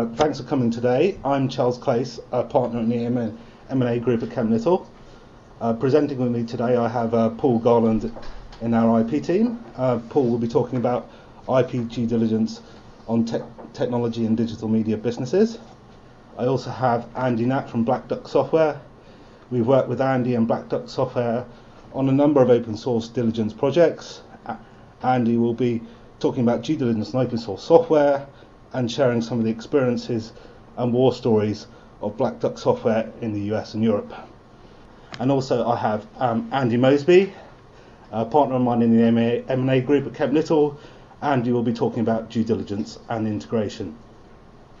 Uh, thanks for coming today. I'm Charles Claisse, a partner in the M&A group at Kemp Little. Uh, presenting with me today, I have uh, Paul Garland in our IP team. Paul will be talking about IP due diligence on te- technology and digital media businesses. I also have Andy Knapp from Black Duck Software. We've worked with Andy and Black Duck Software on a number of open source diligence projects. Andy will be talking about due diligence and open source software and sharing some of the experiences and war stories of Black Duck software in the US and Europe. And also, I have um, Andy Moseby, a partner of mine in the M&A group at Kemp Little. Andy will be talking about due diligence and integration.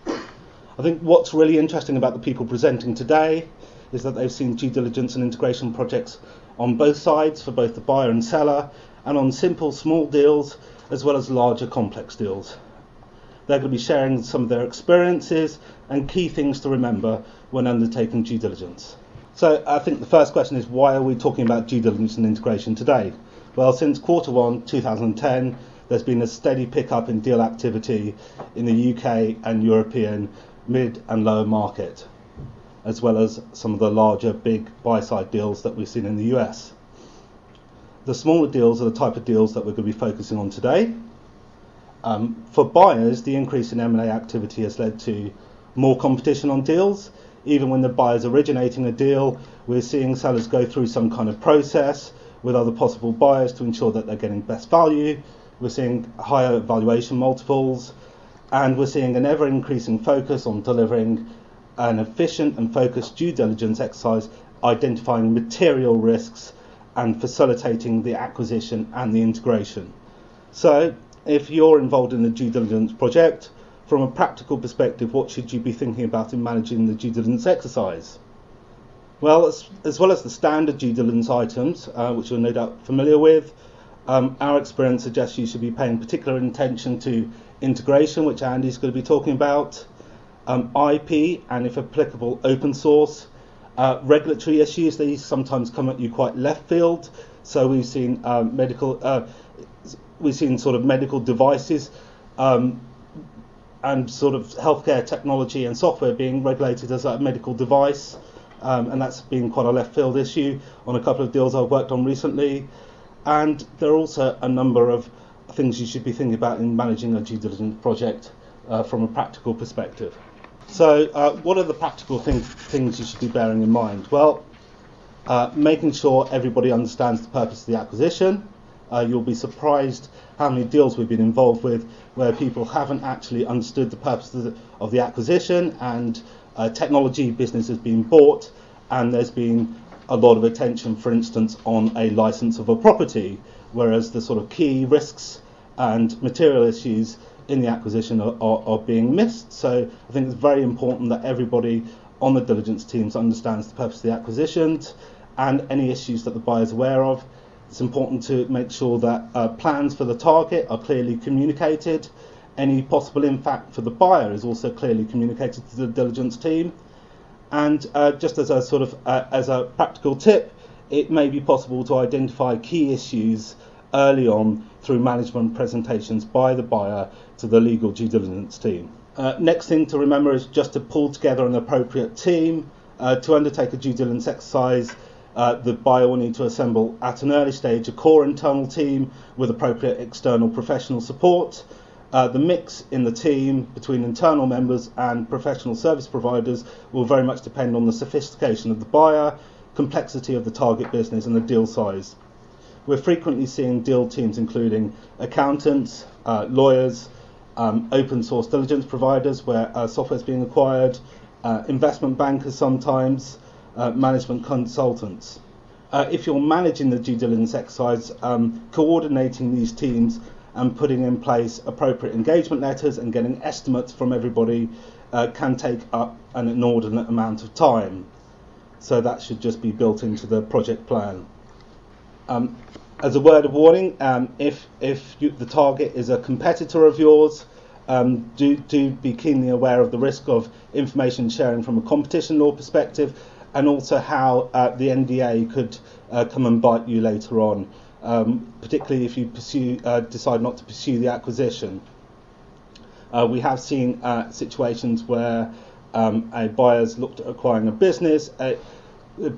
I think what's really interesting about the people presenting today is that they've seen due diligence and integration projects on both sides for both the buyer and seller, and on simple small deals as well as larger complex deals. They're going to be sharing some of their experiences and key things to remember when undertaking due diligence. So I think the first question is why are we talking about due diligence and integration today? Well, since quarter one 2010, there's been a steady pickup in deal activity in the UK and European mid and lower market, as well as some of the larger big buy side deals that we've seen in the US. The smaller deals are the type of deals that we're going to be focusing on today. Um, for buyers, the increase in M&A activity has led to more competition on deals. Even when the buyer's originating a deal, we're seeing sellers go through some kind of process with other possible buyers to ensure that they're getting best value. We're seeing higher valuation multiples, and we're seeing an ever increasing focus on delivering an efficient and focused due diligence exercise, identifying material risks and facilitating the acquisition and the integration. So, if you're involved in a due diligence project, from a practical perspective, what should you be thinking about in managing the due diligence exercise? Well, as, as well as the standard due diligence items, uh, which you're no doubt familiar with, um, our experience suggests you should be paying particular attention to integration, which Andy's going to be talking about, um, IP, and if applicable, open source. Uh, regulatory issues, these sometimes come at you quite left field. So we've seen um, medical, uh, we've seen sort of medical devices um, and sort of healthcare technology and software being regulated as a medical device. Um, and that's been quite a left field issue on a couple of deals I've worked on recently. And there are also a number of things you should be thinking about in managing a due diligence project uh, from a practical perspective. So, uh, what are the practical thing, things you should be bearing in mind? Well, uh, making sure everybody understands the purpose of the acquisition. Uh, you'll be surprised how many deals we've been involved with where people haven't actually understood the purpose of the, of the acquisition and uh, technology business has been bought and there's been a lot of attention, for instance, on a license of a property, whereas the sort of key risks and material issues in the acquisition are, are, are, being missed. So I think it's very important that everybody on the diligence teams understands the purpose of the acquisitions and any issues that the buyer is aware of. It's important to make sure that uh, plans for the target are clearly communicated. Any possible impact for the buyer is also clearly communicated to the diligence team. And uh, just as a sort of uh, as a practical tip, it may be possible to identify key issues early on through management presentations by the buyer to the legal due diligence team. Uh, next thing to remember is just to pull together an appropriate team uh, to undertake a due diligence exercise. Uh, the buyer will need to assemble at an early stage a core internal team with appropriate external professional support. Uh, the mix in the team between internal members and professional service providers will very much depend on the sophistication of the buyer, complexity of the target business, and the deal size. We're frequently seeing deal teams including accountants, uh, lawyers, um, open source diligence providers where uh, software is being acquired, uh, investment bankers sometimes, uh, management consultants. Uh, if you're managing the due diligence exercise, um, coordinating these teams and putting in place appropriate engagement letters and getting estimates from everybody uh, can take up an inordinate amount of time. So that should just be built into the project plan. Um, as a word of warning, um, if if you, the target is a competitor of yours, um, do do be keenly aware of the risk of information sharing from a competition law perspective, and also how uh, the NDA could uh, come and bite you later on um, particularly if you pursue, uh, decide not to pursue the acquisition. Uh, we have seen uh, situations where um, a buyer's looked at acquiring a business, uh,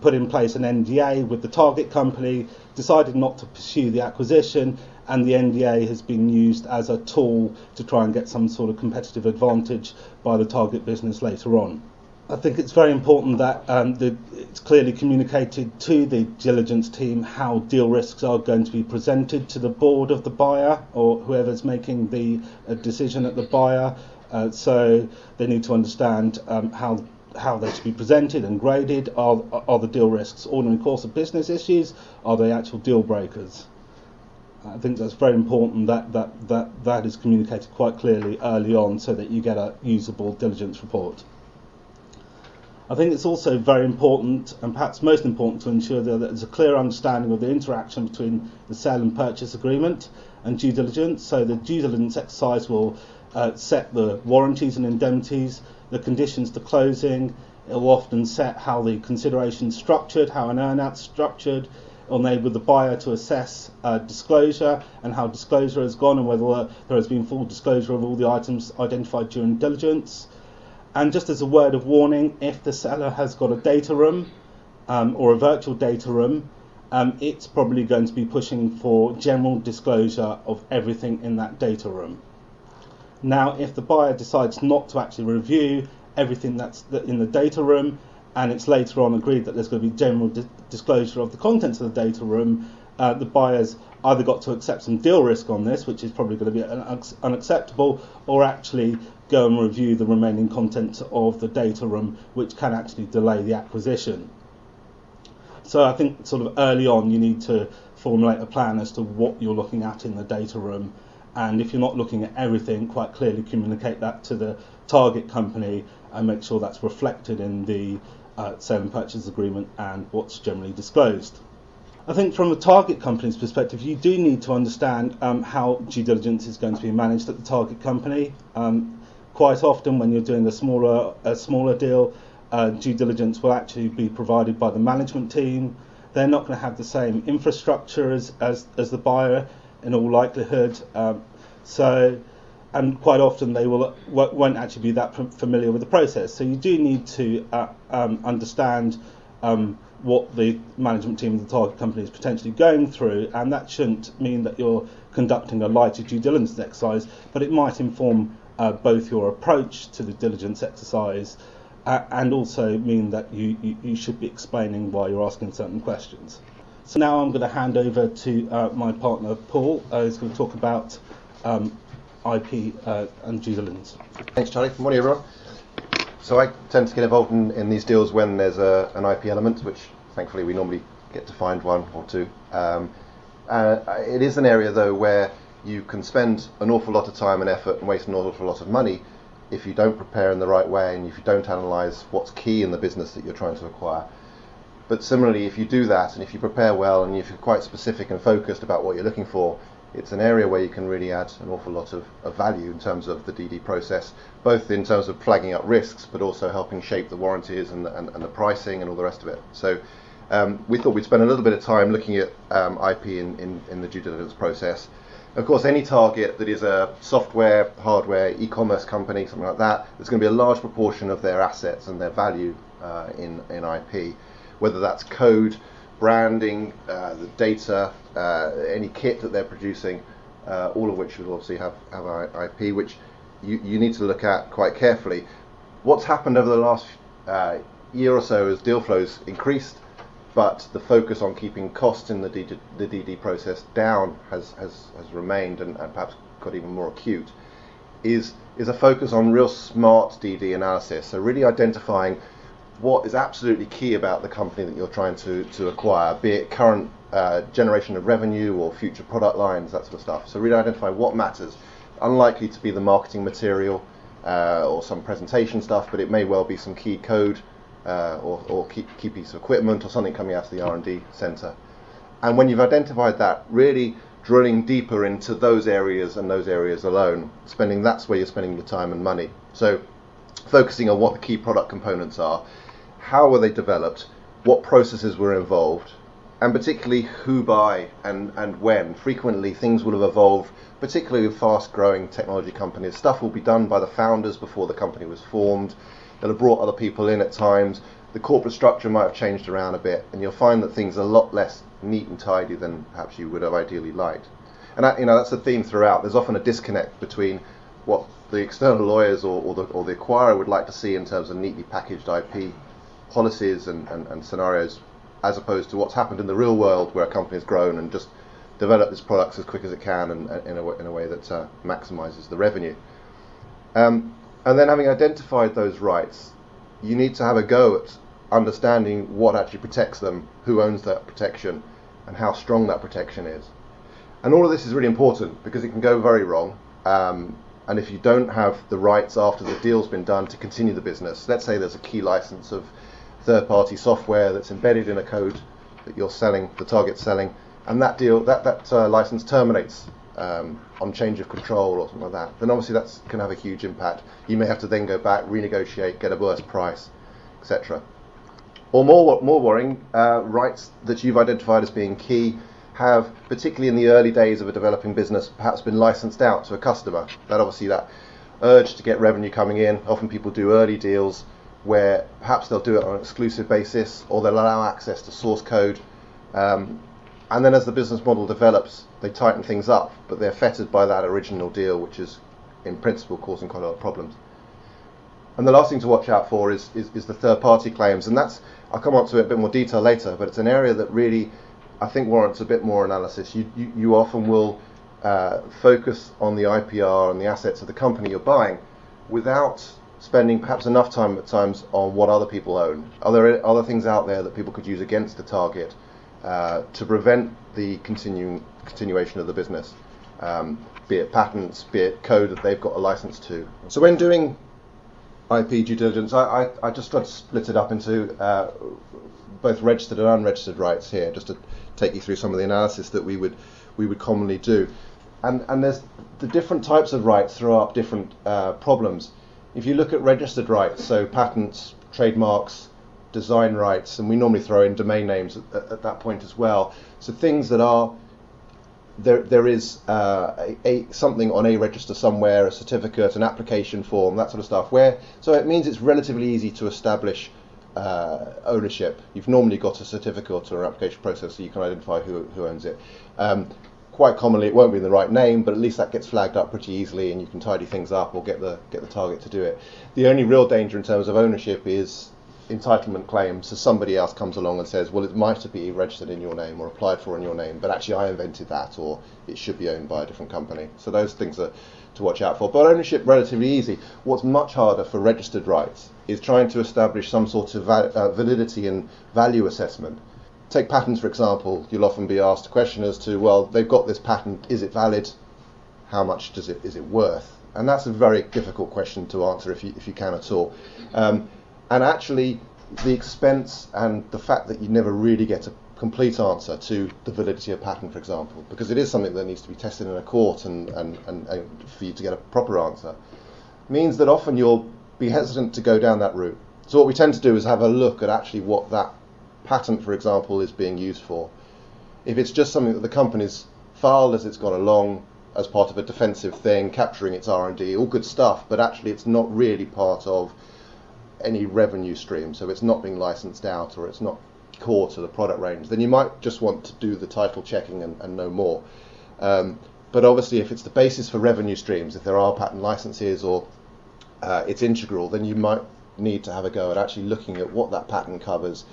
put in place an NDA with the target company, decided not to pursue the acquisition, and the NDA has been used as a tool to try and get some sort of competitive advantage by the target business later on. I think it's very important that um, the, it's clearly communicated to the diligence team how deal risks are going to be presented to the board of the buyer or whoever's making the uh, decision at the buyer. Uh, so they need to understand um, how how they should be presented and graded. Are, are the deal risks ordinary course of business issues? Are they actual deal breakers? I think that's very important that, that, that, that is communicated quite clearly early on so that you get a usable diligence report. I think it's also very important, and perhaps most important, to ensure that there's a clear understanding of the interaction between the sale and purchase agreement and due diligence. So the due diligence exercise will uh, set the warranties and indemnities, the conditions to closing. It will often set how the consideration is structured, how an earnout is structured. It will enable the buyer to assess uh, disclosure and how disclosure has gone and whether there has been full disclosure of all the items identified during diligence. And just as a word of warning, if the seller has got a data room um, or a virtual data room, um, it's probably going to be pushing for general disclosure of everything in that data room. Now, if the buyer decides not to actually review everything that's in the data room, and it's later on agreed that there's going to be general di- disclosure of the contents of the data room, uh, the buyer's either got to accept some deal risk on this, which is probably going to be un- unacceptable, or actually go and review the remaining content of the data room, which can actually delay the acquisition. So I think sort of early on you need to formulate a plan as to what you're looking at in the data room, and if you're not looking at everything, quite clearly communicate that to the target company and make sure that's reflected in the uh, sale and purchase agreement and what's generally disclosed. I think from the target company's perspective, you do need to understand um, how due diligence is going to be managed at the target company. Um, quite often when you're doing a smaller a smaller deal, uh, due diligence will actually be provided by the management team. They're not going to have the same infrastructure as, as, as the buyer in all likelihood. Um, so, and quite often they will won't actually be that familiar with the process. So you do need to uh, um, understand um, what the management team of the target company is potentially going through, and that shouldn't mean that you're conducting a lighter due diligence exercise, but it might inform uh, both your approach to the diligence exercise uh, and also mean that you, you, you, should be explaining why you're asking certain questions. So now I'm going to hand over to uh, my partner Paul, uh, who's going to talk about um, IP uh, and due diligence. Thanks, Charlie. Good morning, everyone. So I tend to get involved in, in these deals when there's a, an IP element, which thankfully we normally get to find one or two. Um, uh, it is an area though where you can spend an awful lot of time and effort and waste an awful lot of money if you don't prepare in the right way and if you don't analyze what's key in the business that you're trying to acquire. But similarly, if you do that and if you prepare well and if you're quite specific and focused about what you're looking for, it's an area where you can really add an awful lot of, of value in terms of the DD process, both in terms of flagging up risks, but also helping shape the warranties and the, and, and the pricing and all the rest of it. So um, we thought we'd spend a little bit of time looking at um, IP in, in, in the due diligence process of course, any target that is a software, hardware, e-commerce company, something like that, there's going to be a large proportion of their assets and their value uh, in, in IP, whether that's code, branding, uh, the data, uh, any kit that they're producing, uh, all of which will obviously have, have IP, which you, you need to look at quite carefully. What's happened over the last uh, year or so as deal flows increased but the focus on keeping costs in the DD, the DD process down has, has, has remained and, and, perhaps got even more acute, is, is a focus on real smart DD analysis. So, really identifying what is absolutely key about the company that you're trying to, to acquire, be it current uh, generation of revenue or future product lines, that sort of stuff. So, really identify what matters. Unlikely to be the marketing material uh, or some presentation stuff, but it may well be some key code uh, or, or key, key piece of equipment or something coming out of the R&D centre. And when you've identified that, really drilling deeper into those areas and those areas alone, spending that's where you're spending your time and money. So focusing on what the key product components are, how were they developed, what processes were involved, and particularly who by and, and when. Frequently, things will have evolved, particularly with fast growing technology companies. Stuff will be done by the founders before the company was formed. They'll have brought other people in at times. The corporate structure might have changed around a bit, and you'll find that things are a lot less neat and tidy than perhaps you would have ideally liked. And that, you know that's the theme throughout. There's often a disconnect between what the external lawyers or, or, the, or the acquirer would like to see in terms of neatly packaged IP policies and, and, and scenarios as opposed to what's happened in the real world where a company has grown and just developed its products as quick as it can and, and in, a, in a way that uh, maximizes the revenue. Um, and then having identified those rights, you need to have a go at understanding what actually protects them, who owns that protection, and how strong that protection is. And all of this is really important because it can go very wrong. Um, and if you don't have the rights after the deal's been done to continue the business, let's say there's a key license of third-party software that's embedded in a code that you're selling, the target's selling, and that deal, that that uh, license terminates um, on change of control or something like that, then obviously that can have a huge impact. You may have to then go back, renegotiate, get a worse price, etc. Or more more worrying, uh, rights that you've identified as being key have, particularly in the early days of a developing business, perhaps been licensed out to a customer. That obviously that urge to get revenue coming in. Often people do early deals where perhaps they'll do it on an exclusive basis or they'll allow access to source code. Um, and then as the business model develops, they tighten things up, but they're fettered by that original deal, which is in principle causing quite a lot of problems. And the last thing to watch out for is, is, is the third party claims, and that's I'll come on to it a bit more detail later, but it's an area that really I think warrants a bit more analysis. You, you, you often will uh, focus on the IPR and the assets of the company you're buying without spending perhaps enough time at times on what other people own. Are there other things out there that people could use against the target uh, to prevent the continuing continuation of the business? Um, be it patents, be it code that they've got a license to. So when doing IP due diligence, I, I, I just tried to split it up into uh, both registered and unregistered rights here, just to take you through some of the analysis that we would we would commonly do. And, and there's the different types of rights throw up different uh, problems. If you look at registered rights, so patents, trademarks, design rights, and we normally throw in domain names at, at, at that point as well. So things that are there, there is uh, a, a, something on a register somewhere, a certificate, an application form, that sort of stuff. Where so it means it's relatively easy to establish uh, ownership. You've normally got a certificate or an application process, so you can identify who, who owns it. Um, quite commonly it won't be in the right name, but at least that gets flagged up pretty easily, and you can tidy things up or get the get the target to do it. The only real danger in terms of ownership is entitlement claims. So somebody else comes along and says, well, it might be registered in your name or applied for in your name, but actually I invented that, or it should be owned by a different company. So those things are to watch out for. But ownership relatively easy. What's much harder for registered rights is trying to establish some sort of va- uh, validity and value assessment take patents for example, you'll often be asked a question as to, well, they've got this patent, is it valid? How much does it is it worth? And that's a very difficult question to answer if you if you can at all. Um, and actually, the expense and the fact that you never really get a complete answer to the validity of patent, for example, because it is something that needs to be tested in a court and, and, and, and for you to get a proper answer, means that often you'll be hesitant to go down that route. So what we tend to do is have a look at actually what that patent, for example, is being used for. If it's just something that the company's filed as it's gone along as part of a defensive thing, capturing its R&D, all good stuff, but actually it's not really part of any revenue stream, so it's not being licensed out or it's not core to the product range, then you might just want to do the title checking and, and more. Um, but obviously, if it's the basis for revenue streams, if there are patent licenses or uh, it's integral, then you might need to have a go at actually looking at what that patent covers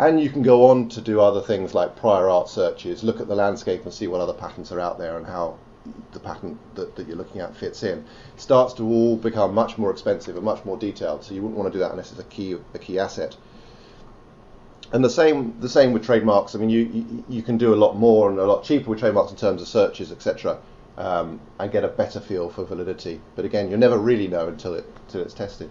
and you can go on to do other things like prior art searches, look at the landscape and see what other patents are out there and how the patent that, that you're looking at fits in. Starts to all become much more expensive and much more detailed, so you wouldn't want to do that unless it's a key a key asset. And the same the same with trademarks. I mean, you, you, you can do a lot more and a lot cheaper with trademarks in terms of searches, etc., um, and get a better feel for validity. But again, you'll never really know until it until it's tested.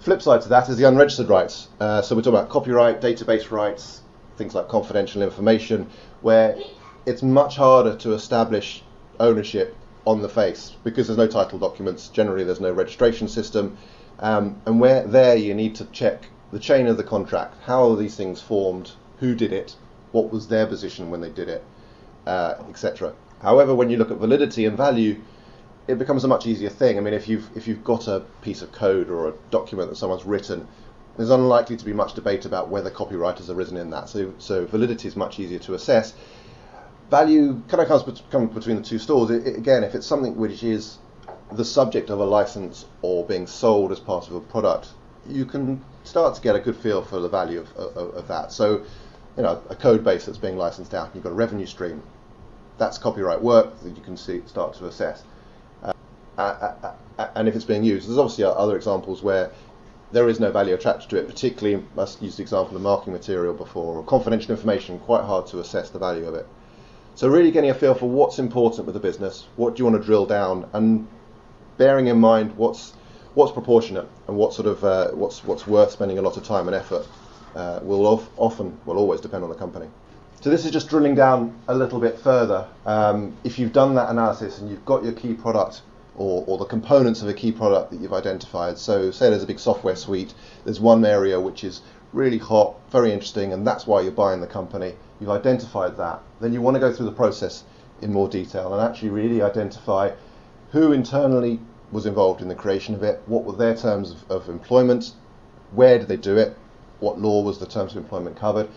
Flip side to that is the unregistered rights. Uh, so we're talking about copyright, database rights, things like confidential information, where it's much harder to establish ownership on the face because there's no title documents. Generally, there's no registration system, um, and where there you need to check the chain of the contract. How are these things formed? Who did it? what was their position when they did it, uh, etc. However, when you look at validity and value, it becomes a much easier thing. I mean, if you've if you've got a piece of code or a document that someone's written, there's unlikely to be much debate about whether copyright has arisen in that. So so validity is much easier to assess. Value kind of comes, comes between the two stores. It, it, again, if it's something which is the subject of a license or being sold as part of a product, you can start to get a good feel for the value of, of, of that. So, you know, a code base that's being licensed out, and you've got a revenue stream. That's copyright work that you can see start to assess. Uh, uh, uh, uh and if it's being used, there's obviously other examples where there is no value attached to it. Particularly, I used the example of marketing material before, or confidential information. Quite hard to assess the value of it. So really getting a feel for what's important with the business, what do you want to drill down, and bearing in mind what's what's proportionate and what sort of uh, what's what's worth spending a lot of time and effort uh, will of, often will always depend on the company. So this is just drilling down a little bit further. Um, if you've done that analysis and you've got your key product or, or the components of a key product that you've identified, so say there's a big software suite, there's one area which is really hot, very interesting, and that's why you're buying the company. You've identified that. Then you want to go through the process in more detail and actually really identify who internally was involved in the creation of it, what were their terms of, of employment, where did they do it, what law was the terms of employment covered.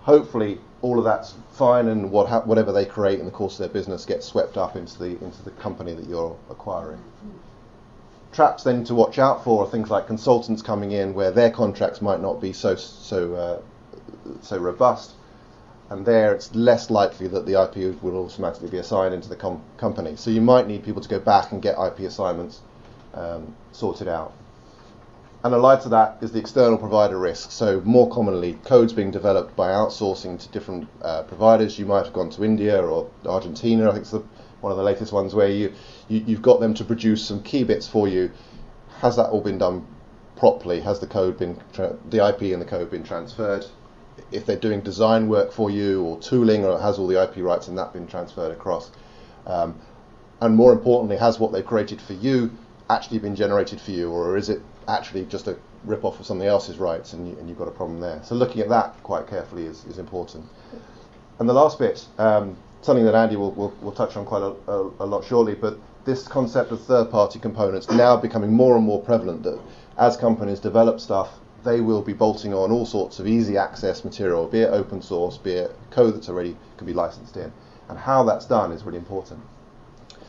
Hopefully, all of that's fine, and what ha- whatever they create in the course of their business gets swept up into the into the company that you're acquiring traps then to watch out for are things like consultants coming in where their contracts might not be so so uh, so robust, and there it's less likely that the IP will automatically be assigned into the com- company. So you might need people to go back and get IP assignments um, sorted out. And allied to that is the external provider risk. So more commonly, codes being developed by outsourcing to different uh, providers. You might have gone to India or Argentina. I think it's the one of the latest ones where you, you you've got them to produce some key bits for you. Has that all been done properly? Has the code been tra- the IP and the code been transferred? If they're doing design work for you or tooling, or has all the IP rights and that been transferred across? Um, and more importantly, has what they've created for you actually been generated for you, or is it actually just a rip off of something else's rights and, you, and you've got a problem there? So looking at that quite carefully is, is important. And the last bit, um, something that Andy will, will, will touch on quite a, a, a, lot shortly, but this concept of third party components now becoming more and more prevalent that as companies develop stuff, they will be bolting on all sorts of easy access material, be it open source, be it code that's already can be licensed in. And how that's done is really important.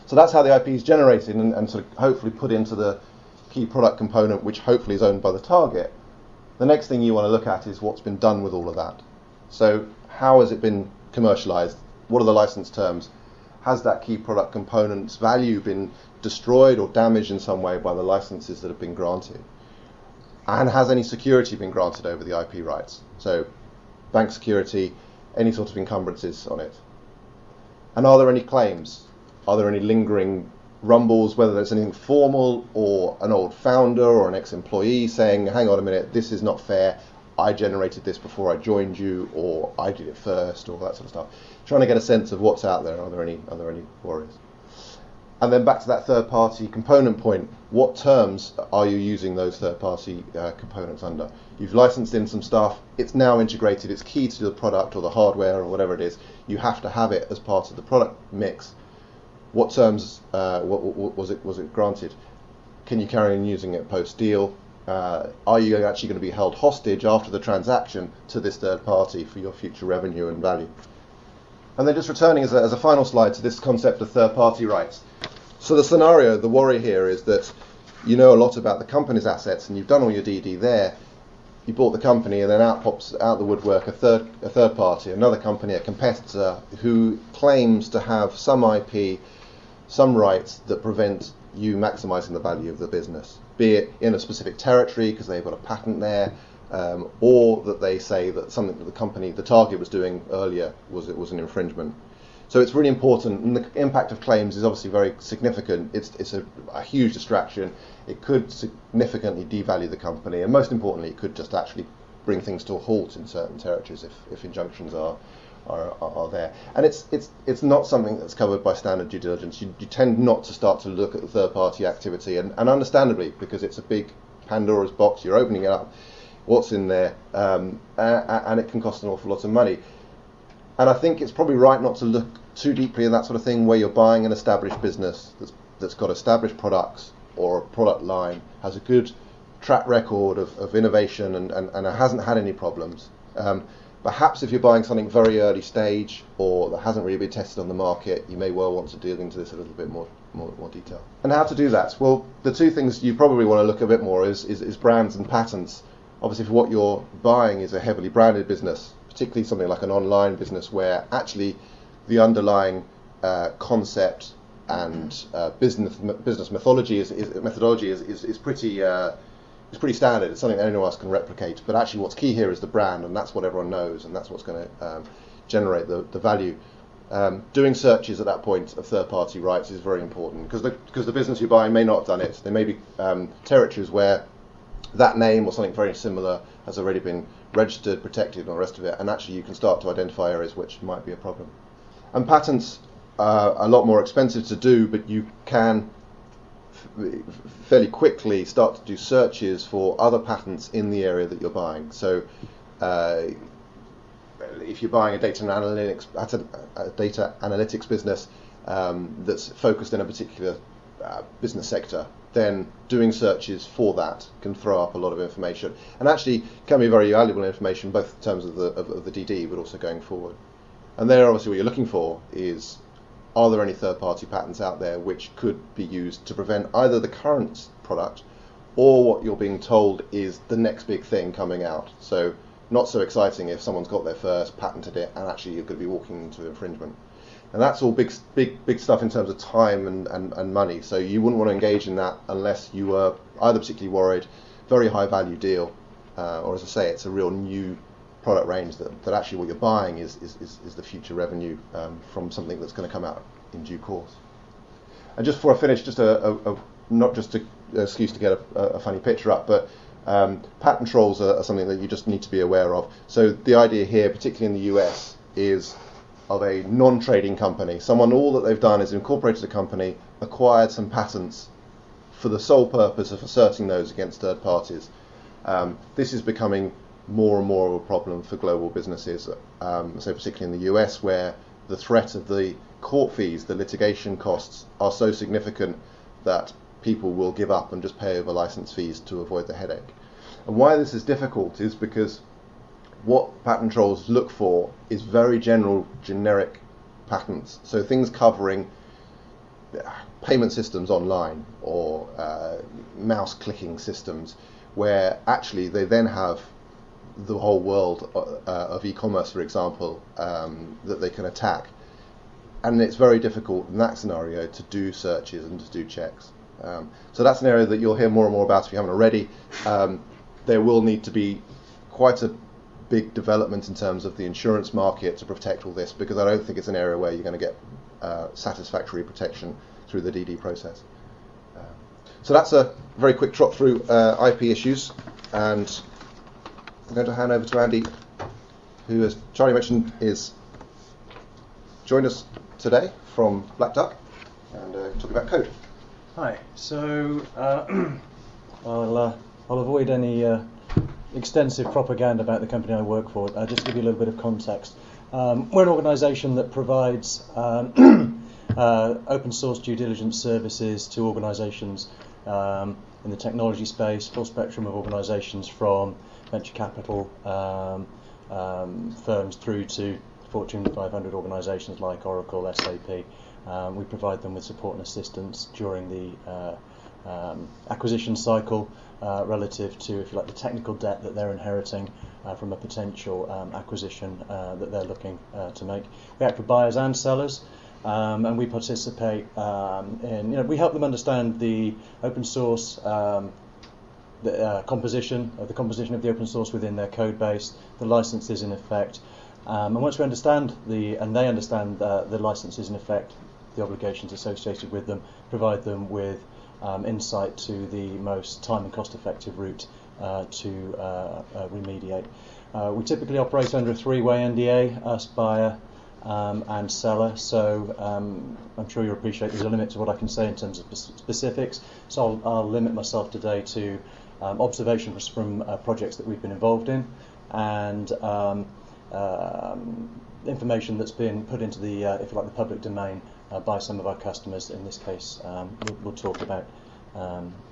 So that's how the IP is generated and, and sort of hopefully put into the key product component, which hopefully is owned by the target. The next thing you want to look at is what's been done with all of that. So how has it been commercialized? what are the license terms? Has that key product component's value been destroyed or damaged in some way by the licenses that have been granted? And has any security been granted over the IP rights? So, bank security, any sort of encumbrances on it? And are there any claims? Are there any lingering rumbles, whether there's anything formal or an old founder or an ex employee saying, hang on a minute, this is not fair, I generated this before I joined you, or I did it first, or that sort of stuff. Trying to get a sense of what's out there. Are there any? Are there any worries? And then back to that third-party component point. What terms are you using those third-party uh, components under? You've licensed in some stuff. It's now integrated. It's key to the product or the hardware or whatever it is. You have to have it as part of the product mix. What terms uh, what, what, was it was it granted? Can you carry on using it post deal? Uh, are you actually going to be held hostage after the transaction to this third party for your future revenue and value? And then just returning as a, as a final slide to this concept of third party rights. So the scenario, the worry here is that you know a lot about the company's assets and you've done all your DD there. You bought the company and then out pops out the woodwork a third a third party, another company, a competitor who claims to have some IP, some rights that prevent you maximising the value of the business be it in a specific territory because they've got a patent there, um, or that they say that something that the company, the target, was doing earlier was it was an infringement. So it's really important, and the impact of claims is obviously very significant. It's it's a, a huge distraction. It could significantly devalue the company, and most importantly, it could just actually bring things to a halt in certain territories if, if injunctions are are, are, there. And it's, it's, it's not something that's covered by standard due diligence. You, you tend not to start to look at third party activity, and, and understandably, because it's a big Pandora's box, you're opening it up, what's in there, um, and, and it can cost an awful lot of money. And I think it's probably right not to look too deeply in that sort of thing where you're buying an established business that's, that's got established products or a product line, has a good track record of, of innovation and, and, and hasn't had any problems. Um, perhaps if you're buying something very early stage or that hasn't really been tested on the market, you may well want to deal into this a little bit more, more, more detail. And how to do that? Well, the two things you probably want to look a bit more is, is, is brands and patents. Obviously, if what you're buying is a heavily branded business, particularly something like an online business where actually the underlying uh, concept and uh, business business methodology is, is methodology is, is, is pretty uh, is pretty standard. It's something anyone else can replicate. But actually, what's key here is the brand, and that's what everyone knows, and that's what's going to um, generate the, the value. Um, doing searches at that point of third-party rights is very important because the, because the business you're buying may not have done it. There may be um, territories where that name or something very similar has already been registered, protected, and the rest of it, and actually you can start to identify areas which might be a problem. And patents are a lot more expensive to do, but you can fairly quickly start to do searches for other patents in the area that you're buying. So, uh, if you're buying a data analytics a data analytics business um, that's focused in a particular uh, business sector, then doing searches for that can throw up a lot of information, and actually can be very valuable information both in terms of the of, of the DD, but also going forward. And there, obviously, what you're looking for is are there any third party patents out there which could be used to prevent either the current product or what you're being told is the next big thing coming out? So, not so exciting if someone's got their first, patented it, and actually you're going to be walking into infringement. And that's all big, big, big stuff in terms of time and, and, and money. So you wouldn't want to engage in that unless you were either particularly worried, very high value deal, uh, or as I say, it's a real new product range that, that actually what you're buying is, is, is, is the future revenue um, from something that's going to come out in due course. And just before I finish, just a, a, a not just an excuse to get a, a, funny picture up, but um, patent trolls are, are, something that you just need to be aware of. So the idea here, particularly in the US, is of a non-trading company. Someone all that they've done is incorporated a company, acquired some patents for the sole purpose of asserting those against third parties. Um, this is becoming more and more of a problem for global businesses. Um, so particularly in the US, where the threat of the court fees, the litigation costs, are so significant that people will give up and just pay over license fees to avoid the headache. And why this is difficult is because what patent trolls look for is very general, generic patents. So things covering uh, payment systems online or uh, mouse clicking systems, where actually they then have the whole world uh, of e-commerce, for example, um, that they can attack. And it's very difficult in that scenario to do searches and to do checks. Um, so that's an area that you'll hear more and more about if you haven't already. Um, there will need to be quite a big development in terms of the insurance market to protect all this because I don't think it's an area where you're going to get uh, satisfactory protection through the DD process. Uh, so that's a very quick trot through uh, IP issues and I'm going to hand over to Andy, who, as Charlie mentioned, is joined us today from Black Duck and uh, talk about code. Hi. So uh, I'll uh, I'll avoid any uh, extensive propaganda about the company I work for. I'll just give you a little bit of context. Um, we're an organisation that provides um, uh, open source due diligence services to organisations um, in the technology space, full spectrum of organisations from venture capital um, um, firms through to Fortune 500 organisations like Oracle, SAP. Um, we provide them with support and assistance during the uh, um, acquisition cycle uh, relative to, if you like, the technical debt that they're inheriting uh, from a potential um, acquisition uh, that they're looking uh, to make. We act for buyers and sellers. Um, and we participate um, in, you know, we help them understand the open source um, the uh, composition, uh, the composition of the open source within their code base, the licenses in effect. Um, and once we understand the, and they understand uh, the licenses in effect, the obligations associated with them, provide them with um, insight to the most time and cost effective route uh, to uh, remediate. we typically operate under a three-way NDA, us, buyer, um, and seller. So um, I'm sure you'll appreciate there's a limit to what I can say in terms of specifics. So I'll, I'll limit myself today to um, observations from uh, projects that we've been involved in and um, um, information that's been put into the, uh, if you like, the public domain uh, by some of our customers. In this case, um, we'll, we'll, talk about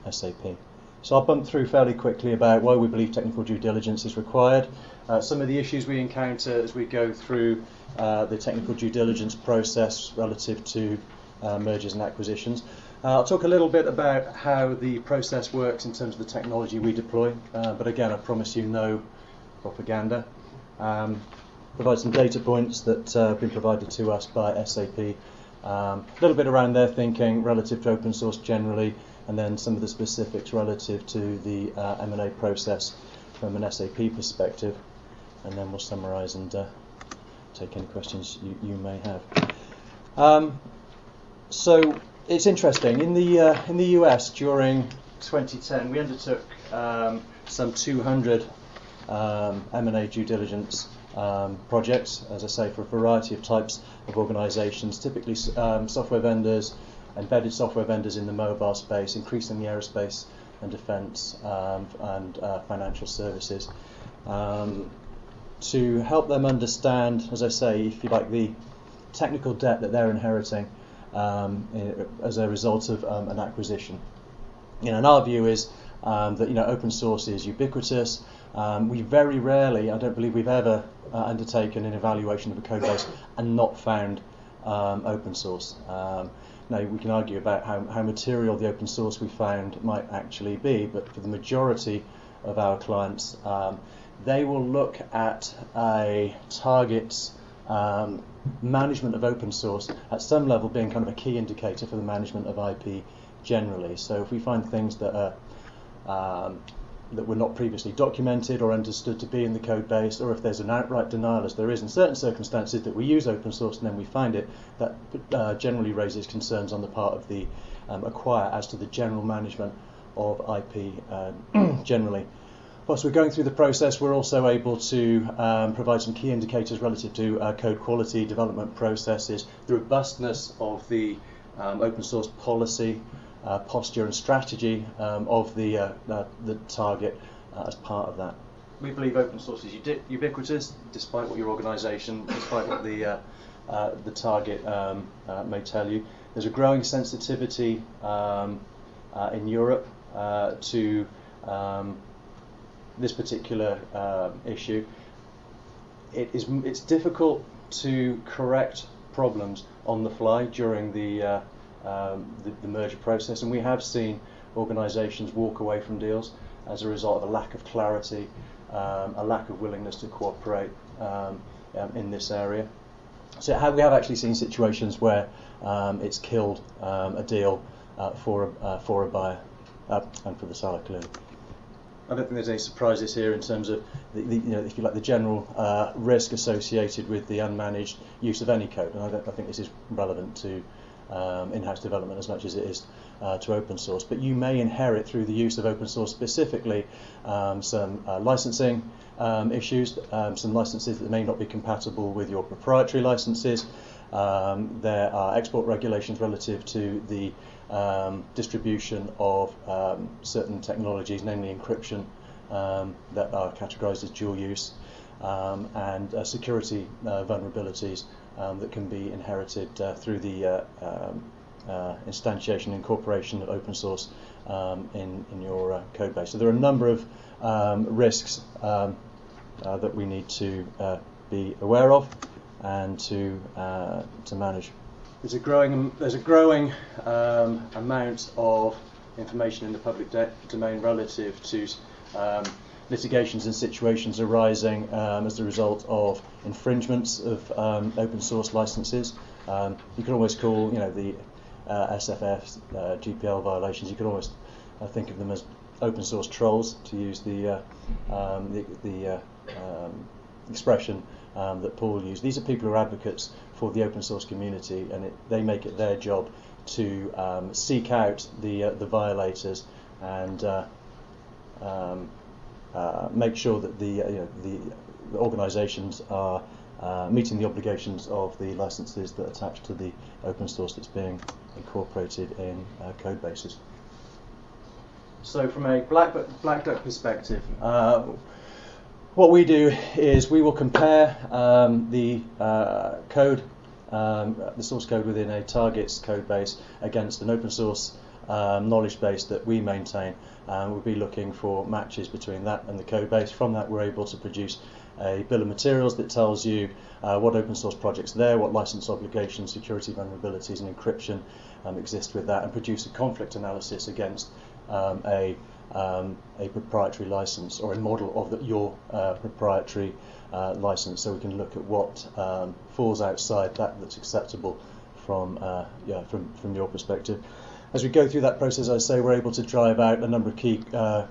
SAP. So I'll bump through fairly quickly about why we believe technical due diligence is required, uh, some of the issues we encounter as we go through uh, the technical due diligence process relative to uh, mergers and acquisitions. Uh, I'll talk a little bit about how the process works in terms of the technology we deploy, uh, but again, I promise you no propaganda. Um, provide some data points that uh, have been provided to us by SAP. Um, a little bit around their thinking relative to open source generally, and then some of the specifics relative to the M&A process from an SAP perspective, and then we'll summarise and uh, take any questions you, you may have. Um, so it's interesting in the uh, in the US during 2010 we undertook um, some 200 um, M&A due diligence um, projects, as I say, for a variety of types of organisations, typically um, software vendors, embedded software vendors in the mobile space, increasingly aerospace and defence um, and uh, financial services, um, to help them understand, as I say, if you like, the technical debt that they're inheriting um, as a result of um, an acquisition. You know, and our view is um, that you know open source is ubiquitous. Um, we very rarely, I don't believe we've ever uh, undertaken an evaluation of a code base and not found open source. Now, we can argue about how, how material the open source we found might actually be, but for the majority of our clients, um, they will look at a target's um, management of open source at some level being kind of a key indicator for the management of IP generally. So if we find things that are um, that were not previously documented or understood to be in the code base, or if there's an outright denial, as there is in certain circumstances, that we use open source and then we find it, that uh, generally raises concerns on the part of the um, acquirer as to the general management of IP uh, generally. Whilst we're going through the process, we're also able to um, provide some key indicators relative to uh, code quality, development processes, the robustness of the um, open source policy, uh, posture and strategy um, of the, uh, uh, the target uh, as part of that. We believe open source is ubiquitous, despite what your organisation, despite what the the target um, may tell you. There's a growing sensitivity um, in Europe to um, this particular uh, issue. It is it's difficult to correct problems on the fly during the uh, um, the, the, merger process, and we have seen organisations walk away from deals as a result of a lack of clarity, um, a lack of willingness to cooperate um, um in this area. So we have actually seen situations where um, it's killed um, a deal uh, for a, uh, for a buyer uh, and for the seller clearly. I don't think there's any surprises here in terms of the, the you know, if you like, the general uh, risk associated with the unmanaged use of any code, and I, I think this is relevant to um, in-house development as much as it is uh, to open source. But you may inherit through the use of open source specifically um, some uh, licensing um, issues, um, some licenses that may not be compatible with your proprietary licenses. Um, there are export regulations relative to the um, distribution of certain technologies, namely encryption, that are categorized as dual use. and uh, security uh, vulnerabilities um, that can be inherited uh, through the uh, um, uh, instantiation and incorporation of open source um, in, in your code base. So there are a number of um, risks um, that we need to be aware of and to to manage. There's a growing there's a growing um, amount of information in the public domain relative to litigations and situations arising um, as a result of infringements of um, open source licenses. Um, you can always call, you know, the uh, SFF, uh, GPL violations. You can almost uh, think of them as open source trolls, to use the uh, um, the, the uh, um, expression um, that Paul used. These are people who are advocates for the open source community, and it, they make it their job to seek out the uh, the violators and um, uh, make sure that the, uh, you know, the, the organisations are uh, meeting the obligations of the licenses that attach to the open source that's being incorporated in uh, code bases. So from a Black, Black Duck perspective, uh, what we do is we will compare um, the uh, code, um, the source code within a target's code base against an open source um, knowledge base that we maintain. And we'll be looking for matches between that and the code base. From that, we're able to produce a bill of materials that tells you uh, what open source projects there, what license obligations, security vulnerabilities, and encryption um, exist with that, and produce a conflict analysis against um, a um, a proprietary license or a model of the, your uh, proprietary uh, license, so we can look at what um, falls outside that that's acceptable from uh, yeah from from your perspective. As we go through that process, I say we're able to drive out a number of key uh,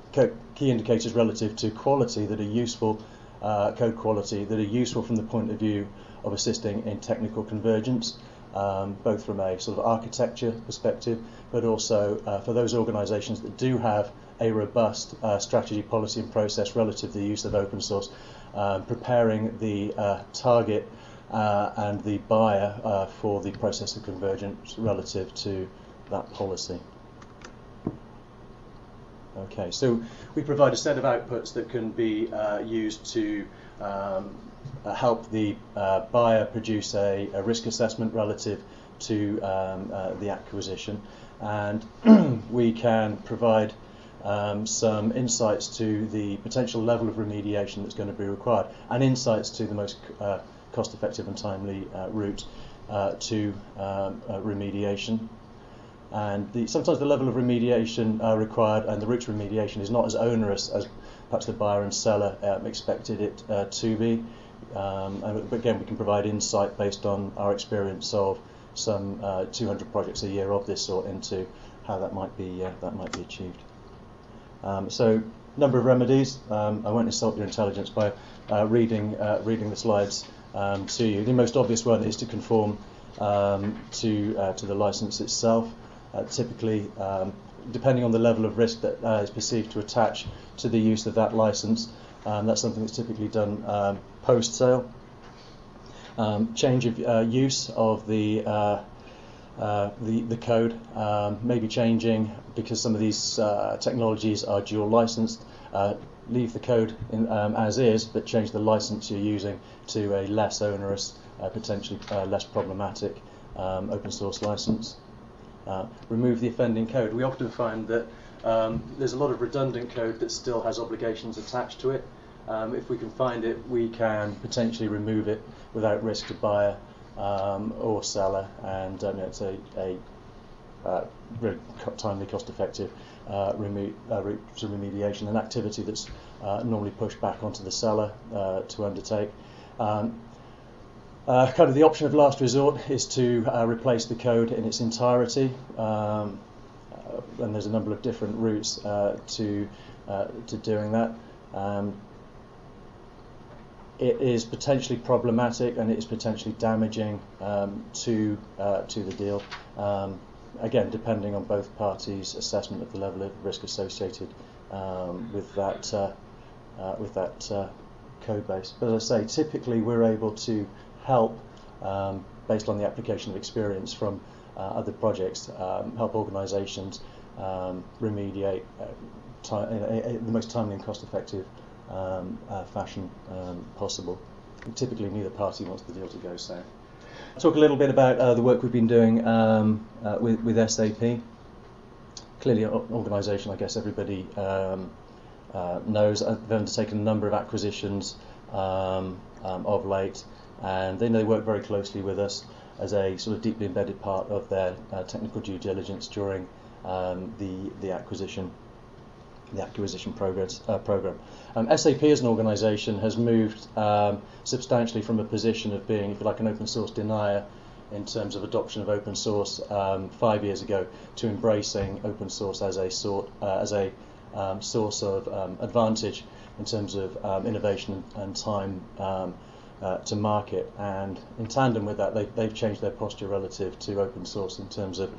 key indicators relative to quality that are useful, uh, code quality that are useful from the point of view of assisting in technical convergence um, both from a sort of architecture perspective, but also uh, for those organisations that do have a robust uh, strategy, policy, and process relative to the use of open source, um, preparing the uh, target uh, and the buyer uh, for the process of convergence relative to that policy. Okay, so we provide a set of outputs that can be uh, used to um, uh, help the uh, buyer produce a, a, risk assessment relative to um, uh, the acquisition, and we can provide um, some insights to the potential level of remediation that's going to be required, and insights to the most uh, cost-effective and timely uh, route uh, to um, remediation. And the, sometimes the level of remediation required and the route to remediation is not as onerous as perhaps the buyer and seller um, expected it to be. Um, and again, we can provide insight based on our experience of some uh, 200 projects a year of this sort into how that might be uh, that might be achieved. Um, so, number of remedies. Um, I won't insult your intelligence by uh, reading uh, reading the slides um, to you. The most obvious one is to conform um, to uh, to the license itself. Uh, typically, um, depending on the level of risk that is perceived to attach to the use of that license, that's something that's typically done post sale. Um, change of uh, use of the, uh, uh, the, the code um, may be changing because some of these uh, technologies are dual licensed. Uh, leave the code in, um, as is, but change the license you're using to a less onerous, uh, potentially less problematic um, open source license. remove the offending code. We often find that um, there's a lot of redundant code that still has obligations attached to it. Um, if we can find it, we can potentially remove it without risk to buyer um, or seller, and um, it's a, a uh, very timely, cost-effective uh, uh, route to remediation, an activity that's uh, normally pushed back onto the seller uh, to undertake. Um, uh, kind of the option of last resort is to replace the code in its entirety, um, and there's a number of different routes to to doing that. Um, it is potentially problematic and it is potentially damaging um, to uh, to the deal. Um, again, depending on both parties' assessment of the level of risk associated um, with that uh, uh, with that uh, code base. But as I say, typically we're able to help um, based on the application of experience from uh, other projects, um, help organisations um, remediate uh, the most timely and cost-effective um, uh, fashion um, possible. typically, neither party wants the deal to go south. Talk a little bit about uh, the work we've been doing um, uh, with, with, SAP. Clearly, an organisation I guess everybody um, uh, knows. Uh, they've undertaken a number of acquisitions um, um, of late, and they they work very closely with us as a sort of deeply embedded part of their uh, technical due diligence during the the acquisition the acquisition progress, uh, program. Um, SAP as an organisation has moved um, substantially from a position of being, if you like, an open source denier in terms of adoption of open source um, five years ago to embracing open source as a sort uh, as a um, source of um, advantage in terms of um, innovation and time uh, to market. And in tandem with that, they, they've changed their posture relative to open source in terms of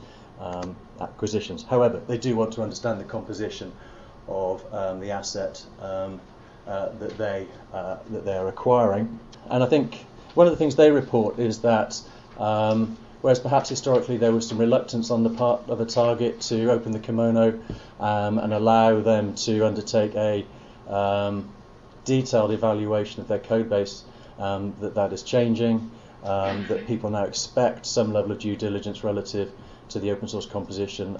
acquisitions. However, they do want to understand the composition of um, the asset um, uh, that they uh, that they are acquiring. And I think one of the things they report is that um, whereas perhaps historically there was some reluctance on the part of a target to open the kimono um, and allow them to undertake a um, detailed evaluation of their code base um, that that is changing, that people now expect some level of due diligence relative to the open source composition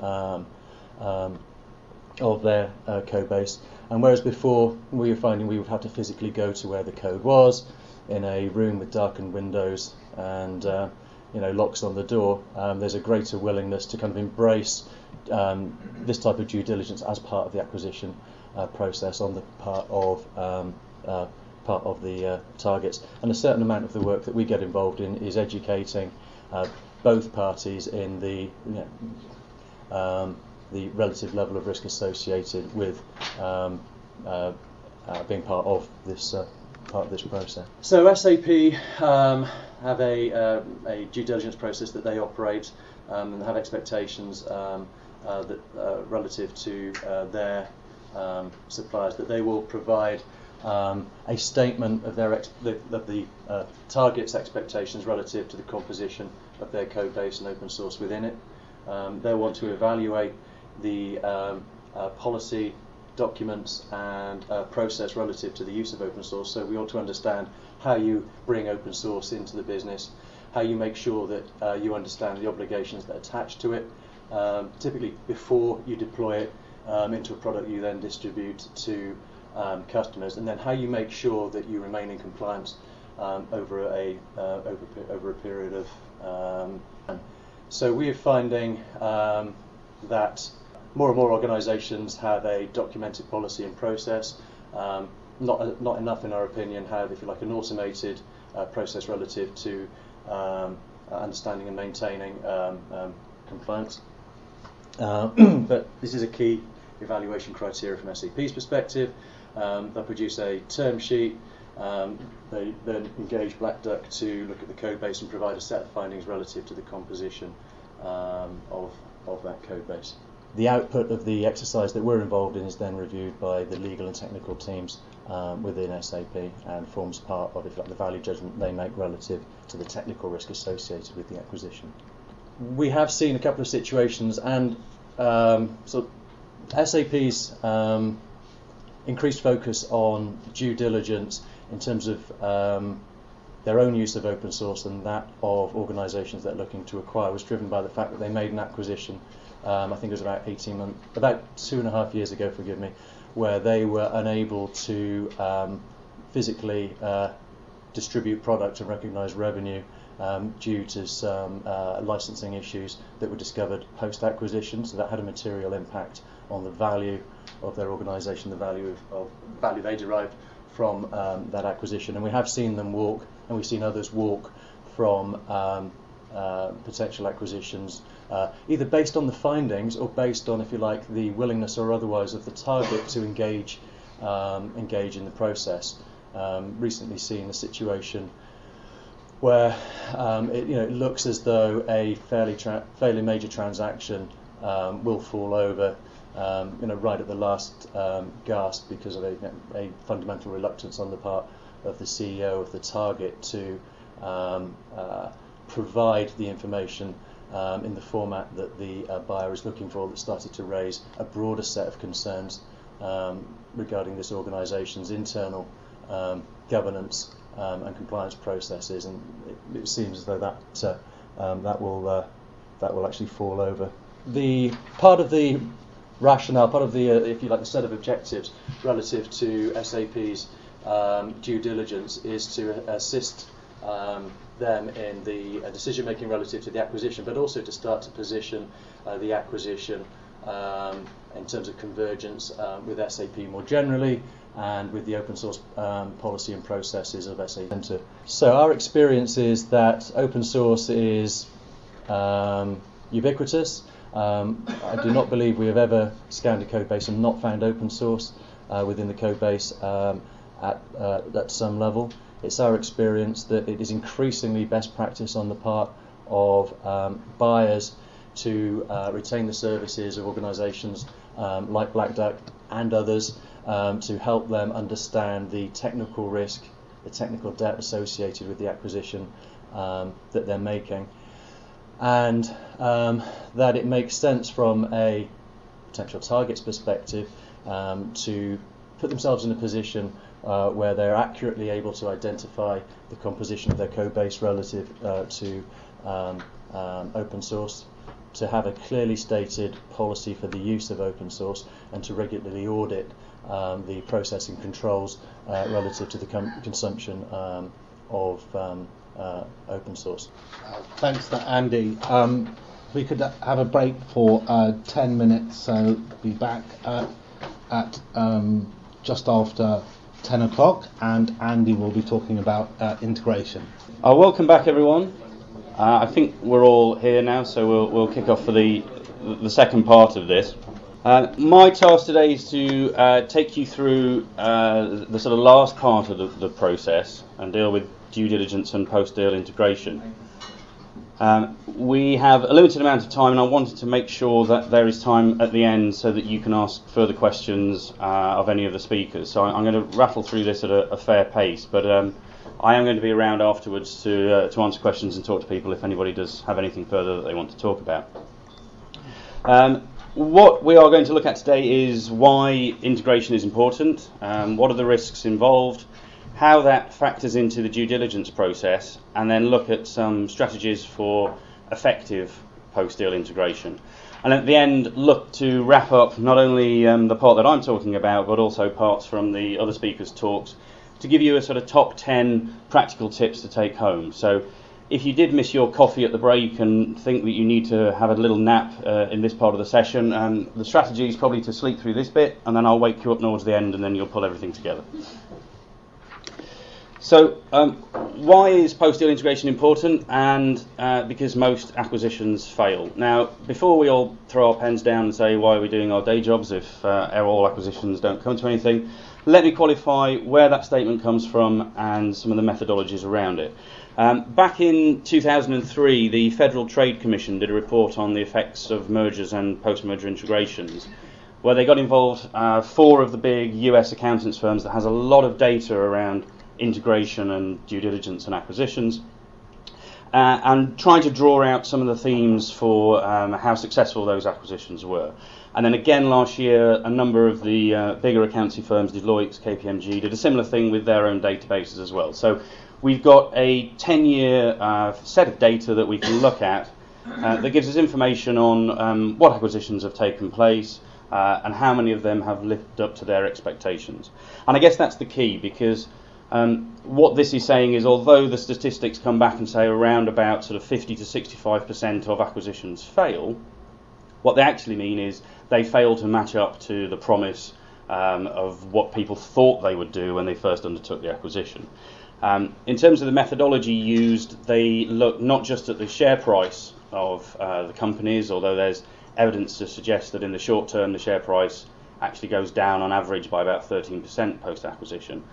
of their uh, code base. And whereas before we were finding we would have to physically go to where the code was in a room with darkened windows and uh, you know locks on the door, um, there's a greater willingness to kind of embrace um, this type of due diligence as part of the acquisition uh, process on the part of um, uh, part of the uh, targets. And a certain amount of the work that we get involved in is educating uh, both parties in the you know, um, the relative level of risk associated with um, uh, uh, being part of this uh, part of this process. So SAP um, have a, uh, a due diligence process that they operate um, and have expectations um, uh, that uh, relative to their um, suppliers that they will provide um, a statement of their ex- the, of the target's expectations relative to the composition of their code base and open source within it. Um, they want to evaluate the um, uh, policy documents and uh, process relative to the use of open source. So we ought to understand how you bring open source into the business, how you make sure that uh, you understand the obligations that attach to it. Um, typically, before you deploy it um, into a product, you then distribute to um, customers, and then how you make sure that you remain in compliance um, over a uh, over over a period of. Um, so we are finding that more and more organisations have a documented policy and process. Um, not not enough, in our opinion, have, if you like, an automated uh, process relative to um, understanding and maintaining um, um compliance. Uh, but this is a key evaluation criteria from SAP's perspective. Um, they produce a term sheet. Um, they then engage Black Duck to look at the code base and provide a set of findings relative to the composition of of that code base the output of the exercise that we're involved in is then reviewed by the legal and technical teams um, within SAP and forms part of if like, the value judgment they make relative to the technical risk associated with the acquisition. We have seen a couple of situations, and um, so SAP's um, increased focus on due diligence in terms of um, their own use of open source and that of organisations that are looking to acquire was driven by the fact that they made an acquisition um, I think it was about 18 months, about two and a half years ago, forgive me, where they were unable to um, physically uh, distribute product and recognise revenue um, due to some uh, licensing issues that were discovered post acquisition. So that had a material impact on the value of their organisation, the value of, value they derived from um, that acquisition. And we have seen them walk, and we've seen others walk from um, uh, potential acquisitions, uh, either based on the findings or based on, if you like, the willingness or otherwise of the target to engage um, engage in the process. Um, recently seen a situation where um, it, you know, it looks as though a fairly tra- fairly major transaction um, will fall over. Um, you know, right at the last um, gasp because of a, a, fundamental reluctance on the part of the CEO of the target to uh, provide the information um, in the format that the uh, buyer is looking for that started to raise a broader set of concerns um, regarding this organisation's internal um, governance um, and compliance processes, and it, it, seems as though that uh, um, that will uh, that will actually fall over. The part of the rationale, part of the, uh, if you like, the set of objectives relative to SAP's um, due diligence is to assist them in the uh, decision making relative to the acquisition, but also to start to position uh, the acquisition um, in terms of convergence um, with SAP more generally and with the open source um, policy and processes of SAP. Center. So our experience is that open source is um, ubiquitous. Um, I do not believe we have ever scanned a code base and not found open source uh, within the code base um, at, uh, at some level it's our experience that it is increasingly best practice on the part of um, buyers to uh, retain the services of organisations um, like Black Duck and others um, to help them understand the technical risk, the technical debt associated with the acquisition um, that they're making, and um, that it makes sense from a potential target's perspective um, to put themselves in a position uh, where they're accurately able to identify the composition of their code base relative uh, to um, um, open source, to have a clearly stated policy for the use of open source, and to regularly audit um, the processing controls uh, relative to the com- consumption um, of um, uh, open source. Thanks, for Andy. Um, we could have a break for uh, 10 minutes, so be back uh, at um, just after 10 o'clock, and Andy will be talking about uh, integration. Uh, welcome back, everyone. Uh, I think we're all here now, so we'll, we'll kick off for the, the second part of this. Uh, my task today is to uh, take you through uh, the sort of last part of the, the, process and deal with due diligence and post-deal integration. Um, we have a limited amount of time, and I wanted to make sure that there is time at the end so that you can ask further questions uh, of any of the speakers. So I'm going to rattle through this at a, a fair pace, but um, I am going to be around afterwards to uh, to answer questions and talk to people if anybody does have anything further that they want to talk about. Um, what we are going to look at today is why integration is important, um, what are the risks involved, how that factors into the due diligence process, and then look at some strategies for effective post deal integration. And at the end, look to wrap up not only um, the part that I'm talking about, but also parts from the other speakers' talks to give you a sort of top 10 practical tips to take home. So if you did miss your coffee at the break and think that you need to have a little nap uh, in this part of the session, um, the strategy is probably to sleep through this bit, and then I'll wake you up towards the end, and then you'll pull everything together. So, um, why is post-deal integration important? And uh, because most acquisitions fail. Now, before we all throw our pens down and say why are we doing our day jobs if uh, all acquisitions don't come to anything, let me qualify where that statement comes from and some of the methodologies around it. Um, back in 2003, the Federal Trade Commission did a report on the effects of mergers and post-merger integrations where they got involved uh, four of the big US accountants firms that has a lot of data around integration and due diligence and acquisitions, uh, and trying to draw out some of the themes for um, how successful those acquisitions were. And then again last year, a number of the uh, bigger accounting firms, Deloitte, KPMG, did a similar thing with their own databases as well. So we've got a 10 year uh, set of data that we can look at uh, that gives us information on um, what acquisitions have taken place. Uh, and how many of them have lived up to their expectations. And I guess that's the key because um, what this is saying is, although the statistics come back and say around about sort of 50 to 65% of acquisitions fail, what they actually mean is they fail to match up to the promise um, of what people thought they would do when they first undertook the acquisition. Um, in terms of the methodology used, they look not just at the share price of uh, the companies, although there's evidence to suggest that in the short term the share price actually goes down on average by about 13% post acquisition.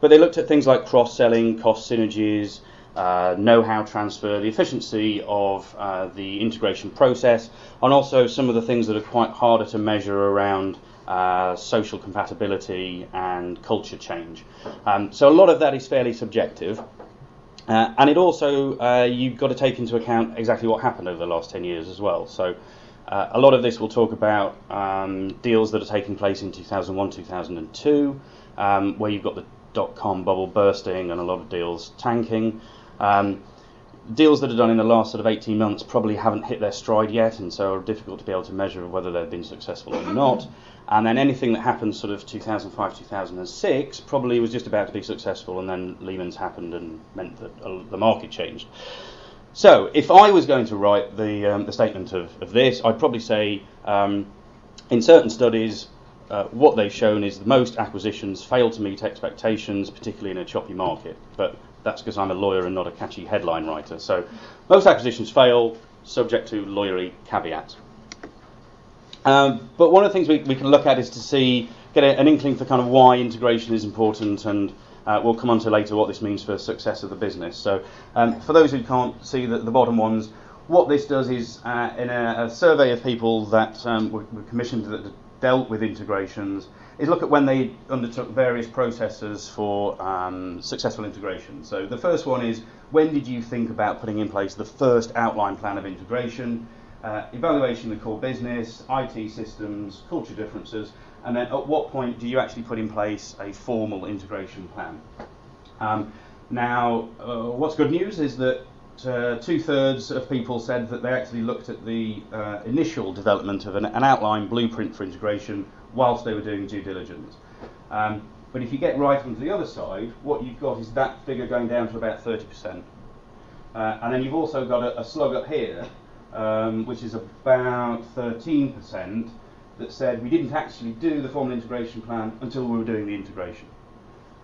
But they looked at things like cross selling, cost synergies, uh, know how transfer, the efficiency of uh, the integration process, and also some of the things that are quite harder to measure around uh, social compatibility and culture change. Um, so a lot of that is fairly subjective. Uh, and it also, uh, you've got to take into account exactly what happened over the last 10 years as well. So uh, a lot of this will talk about um, deals that are taking place in 2001, 2002, um, where you've got the dot com bubble bursting and a lot of deals tanking. Um, deals that are done in the last sort of 18 months probably haven't hit their stride yet, and so are difficult to be able to measure whether they've been successful or not. And then anything that happened sort of 2005, 2006 probably was just about to be successful, and then Lehman's happened and meant that uh, the market changed. So, if I was going to write the, um, the statement of, of this, I'd probably say um, in certain studies, uh, what they've shown is that most acquisitions fail to meet expectations, particularly in a choppy market. But that's because I'm a lawyer and not a catchy headline writer. So most acquisitions fail, subject to lawyery caveats. Um, but one of the things we, we, can look at is to see, get a, an inkling for kind of why integration is important, and uh, we'll come on to later what this means for success of the business. So um, for those who can't see the, the bottom ones, what this does is, uh, in a, a, survey of people that um, were, were commissioned to, dealt with integrations is look at when they undertook various processes for um, successful integration. So the first one is when did you think about putting in place the first outline plan of integration? uh, evaluation of the core business, IT systems, culture differences, and then at what point do you actually put in place a formal integration plan? Um, now, uh, what's good news is that uh, two thirds of people said that they actually looked at the uh, initial development of an, an, outline blueprint for integration whilst they were doing due diligence. Um, but if you get right onto the other side, what you've got is that figure going down to about 30%. Uh, and then you've also got a, a slug up here, um, which is about 13%, that said we didn't actually do the formal integration plan until we were doing the integration.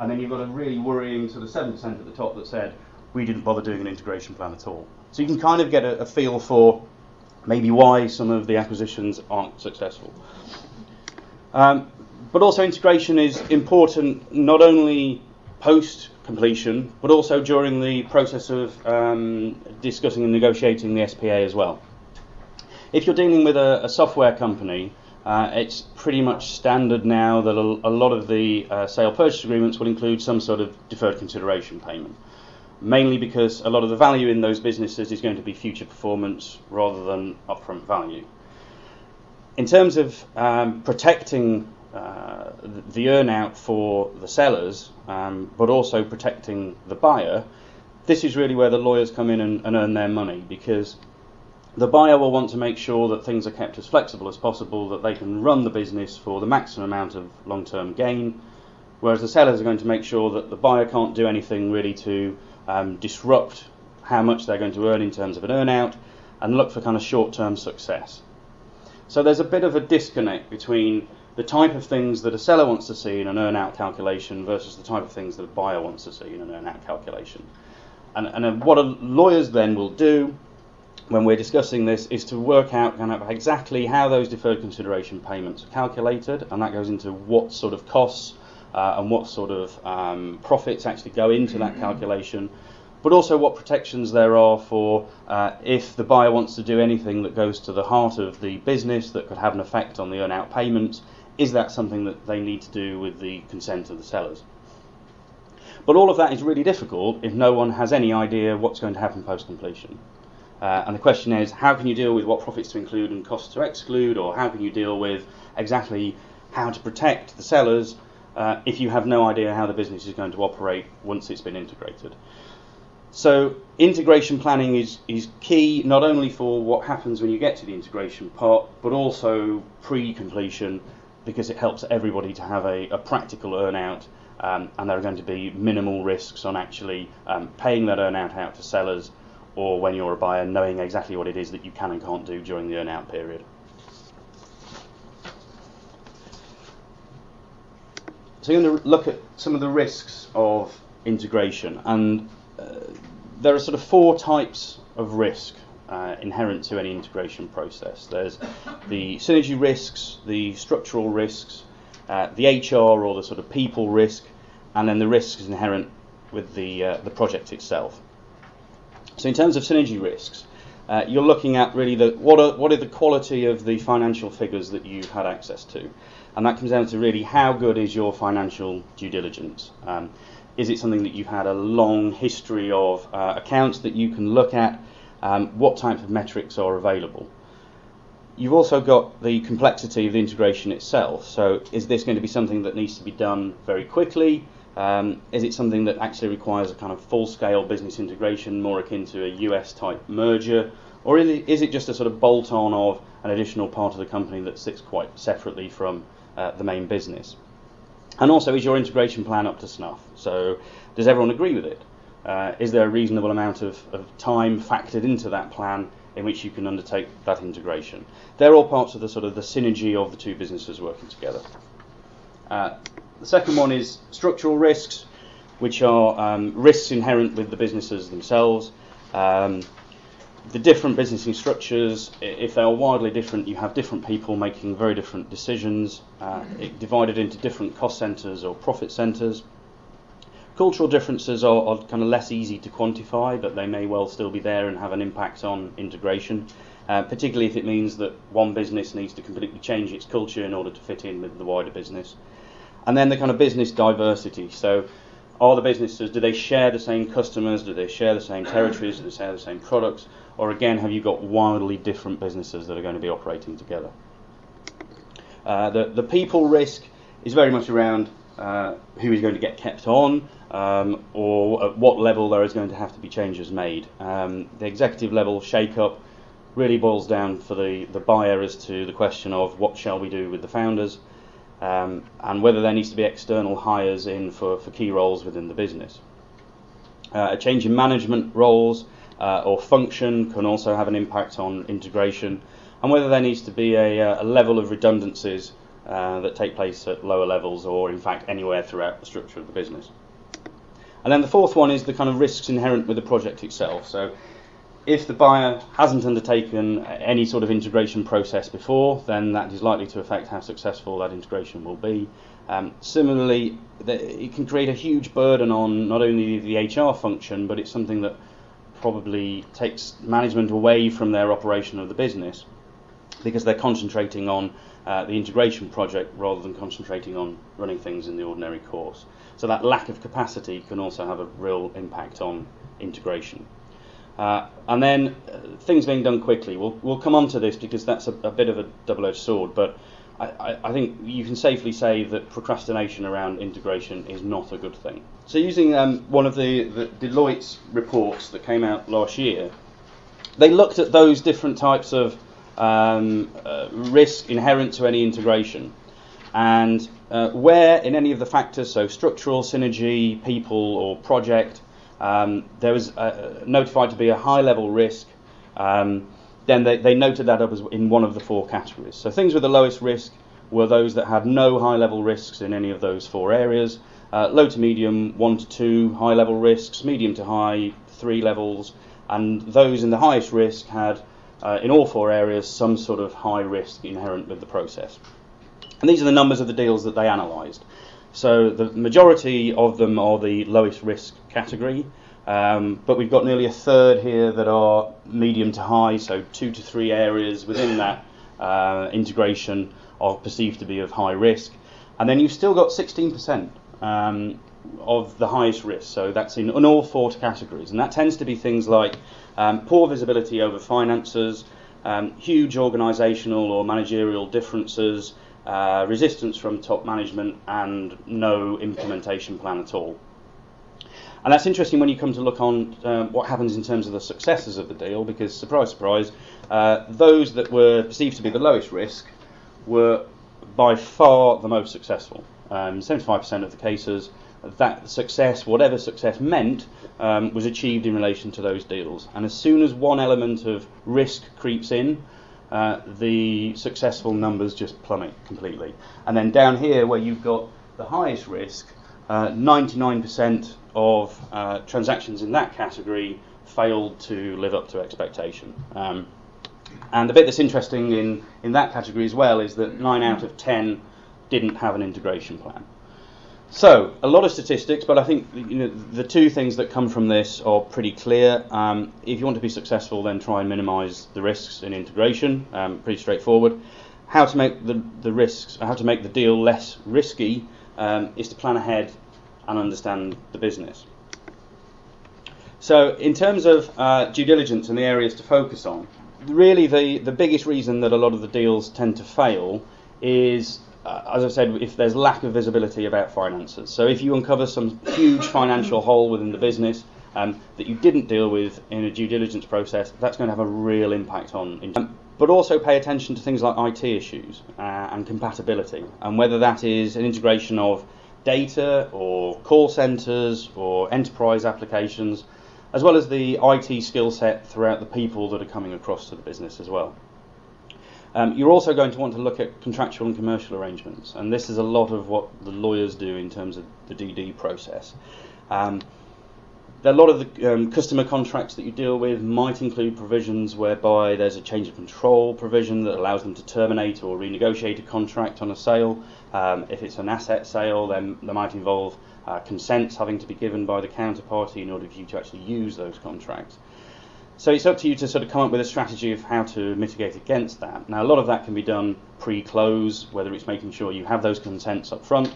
And then you've got a really worrying sort of 7% at the top that said we didn't bother doing an integration plan at all. So you can kind of get a, a feel for maybe why some of the acquisitions aren't successful. Um, but also integration is important not only post completion, but also during the process of um, discussing and negotiating the SPA as well. If you're dealing with a, a software company, uh, it's pretty much standard now that a, a lot of the uh, sale purchase agreements will include some sort of deferred consideration payment. Mainly because a lot of the value in those businesses is going to be future performance rather than upfront value. In terms of um, protecting uh, the earnout for the sellers, um, but also protecting the buyer, this is really where the lawyers come in and, and, earn their money because the buyer will want to make sure that things are kept as flexible as possible, that they can run the business for the maximum amount of long term gain, whereas the sellers are going to make sure that the buyer can't do anything really to um, disrupt how much they're going to earn in terms of an earnout and look for kind of short term success. So there's a bit of a disconnect between the type of things that a seller wants to see in an earn-out calculation versus the type of things that a buyer wants to see in an earn-out calculation. And, and what lawyers then will do when we're discussing this is to work out kind of exactly how those deferred consideration payments are calculated, and that goes into what sort of costs uh, and what sort of um, profits actually go into that calculation but also what protections there are for uh, if the buyer wants to do anything that goes to the heart of the business that could have an effect on the earn-out payments is that something that they need to do with the consent of the sellers? But all of that is really difficult if no one has any idea what's going to happen post completion. Uh, and the question is, how can you deal with what profits to include and costs to exclude, or how can you deal with exactly how to protect the sellers uh, if you have no idea how the business is going to operate once it's been integrated? So integration planning is, is key not only for what happens when you get to the integration part, but also pre-completion because it helps everybody to have a, a practical earnout um, and there are going to be minimal risks on actually um, paying that earnout out to sellers or when you're a buyer knowing exactly what it is that you can and can't do during the earnout period. So you're going to look at some of the risks of integration and uh, there are sort of four types of risk uh, inherent to any integration process. There's the synergy risks, the structural risks, uh, the HR or the sort of people risk, and then the risks inherent with the uh, the project itself. So in terms of synergy risks, uh, you're looking at really the what are what are the quality of the financial figures that you've had access to, and that comes down to really how good is your financial due diligence. Um, is it something that you've had a long history of uh, accounts that you can look at? um, what types of metrics are available. You've also got the complexity of the integration itself. So, is this going to be something that needs to be done very quickly? Um, is it something that actually requires a kind of full scale business integration, more akin to a US type merger? Or is it just a sort of bolt on of an additional part of the company that sits quite separately from uh, the main business? And also, is your integration plan up to snuff? So, does everyone agree with it? Uh, is there a reasonable amount of, of, time factored into that plan in which you can undertake that integration? They're all parts of the sort of the synergy of the two businesses working together. Uh, the second one is structural risks, which are um, risks inherent with the businesses themselves. Um, the different business structures, if they are wildly different, you have different people making very different decisions, uh, divided into different cost centres or profit centres. Cultural differences are, are, kind of less easy to quantify, but they may well still be there and have an impact on integration, uh, particularly if it means that one business needs to completely change its culture in order to fit in with the wider business. And then the kind of business diversity. So, are the businesses, do they share the same customers? Do they share the same territories? Do they share the same products? Or again, have you got wildly different businesses that are going to be operating together? Uh, the, the people risk is very much around uh, who is going to get kept on, um, or at what level there is going to have to be changes made. Um, the executive level shake-up really boils down for the, the buyer as to the question of what shall we do with the founders, um, and whether there needs to be external hires in for, for key roles within the business. Uh, a change in management roles uh, or function can also have an impact on integration, and whether there needs to be a, uh, a level of redundancies uh, that take place at lower levels or, in fact, anywhere throughout the structure of the business. And then the fourth one is the kind of risks inherent with the project itself. So, if the buyer hasn't undertaken any sort of integration process before, then that is likely to affect how successful that integration will be. Um, similarly, the, it can create a huge burden on not only the HR function, but it's something that probably takes management away from their operation of the business because they're concentrating on uh, the integration project rather than concentrating on running things in the ordinary course. So that lack of capacity can also have a real impact on integration. Uh, and then uh, things being done quickly. We'll, we'll come on to this because that's a, a bit of a double-edged sword, but I, I, think you can safely say that procrastination around integration is not a good thing. So using um, one of the, the Deloitte's reports that came out last year, they looked at those different types of um, uh, risk inherent to any integration. And uh, where in any of the factors, so structural, synergy, people, or project, um, there was uh, notified to be a high level risk, um, then they, they noted that up as in one of the four categories. So things with the lowest risk were those that had no high level risks in any of those four areas. Uh, low to medium, one to two high level risks, medium to high, three levels, and those in the highest risk had uh, in all four areas some sort of high risk inherent with the process. And these are the numbers of the deals that they analysed. So the majority of them are the lowest risk category, um, but we've got nearly a third here that are medium to high, so two to three areas within that uh, integration are perceived to be of high risk. And then you've still got 16% um, of the highest risk, so that's in, in all four categories. And that tends to be things like um, poor visibility over finances, um, huge organisational or managerial differences, uh, resistance from top management, and no implementation plan at all. And that's interesting when you come to look on um, what happens in terms of the successes of the deal, because surprise, surprise, uh, those that were perceived to be the lowest risk were by far the most successful. Um, 75% of the cases that success, whatever success meant, um, was achieved in relation to those deals. And as soon as one element of risk creeps in, uh, the successful numbers just plummet completely. And then down here, where you've got the highest risk, uh, 99% of uh, transactions in that category failed to live up to expectation. Um, and the bit that's interesting in, in that category as well is that 9 out of 10 didn't have an integration plan. So, a lot of statistics, but I think you know, the two things that come from this are pretty clear. Um, if you want to be successful, then try and minimise the risks in integration. Um, pretty straightforward. How to make the, the risks, how to make the deal less risky, um, is to plan ahead and understand the business. So, in terms of uh, due diligence and the areas to focus on, really the, the biggest reason that a lot of the deals tend to fail is uh, as I said, if there's lack of visibility about finances. So if you uncover some huge financial hole within the business um, that you didn't deal with in a due diligence process, that's going to have a real impact on. Um, but also pay attention to things like IT issues uh, and compatibility, and whether that is an integration of data or call centres or enterprise applications, as well as the IT skill set throughout the people that are coming across to the business as well. Um, you're also going to want to look at contractual and commercial arrangements, and this is a lot of what the lawyers do in terms of the DD process. Um, a lot of the um, customer contracts that you deal with might include provisions whereby there's a change of control provision that allows them to terminate or renegotiate a contract on a sale. Um, if it's an asset sale, then there might involve uh, consents having to be given by the counterparty in order for you to actually use those contracts. So it's up to you to sort of come up with a strategy of how to mitigate against that. Now, a lot of that can be done pre-close, whether it's making sure you have those consents up front,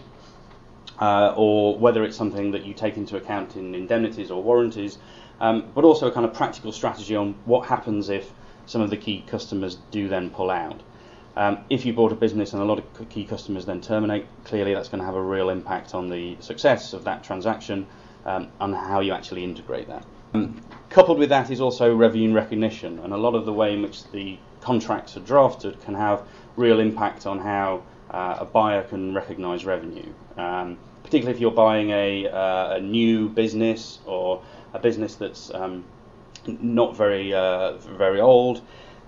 uh, or whether it's something that you take into account in indemnities or warranties, um, but also a kind of practical strategy on what happens if some of the key customers do then pull out. Um, if you bought a business and a lot of key customers then terminate, clearly that's going to have a real impact on the success of that transaction um, and how you actually integrate that. Um, coupled with that is also revenue recognition, and a lot of the way in which the contracts are drafted can have real impact on how uh, a buyer can recognise revenue. Um, particularly if you're buying a, uh, a, new business or a business that's um, not very uh, very old,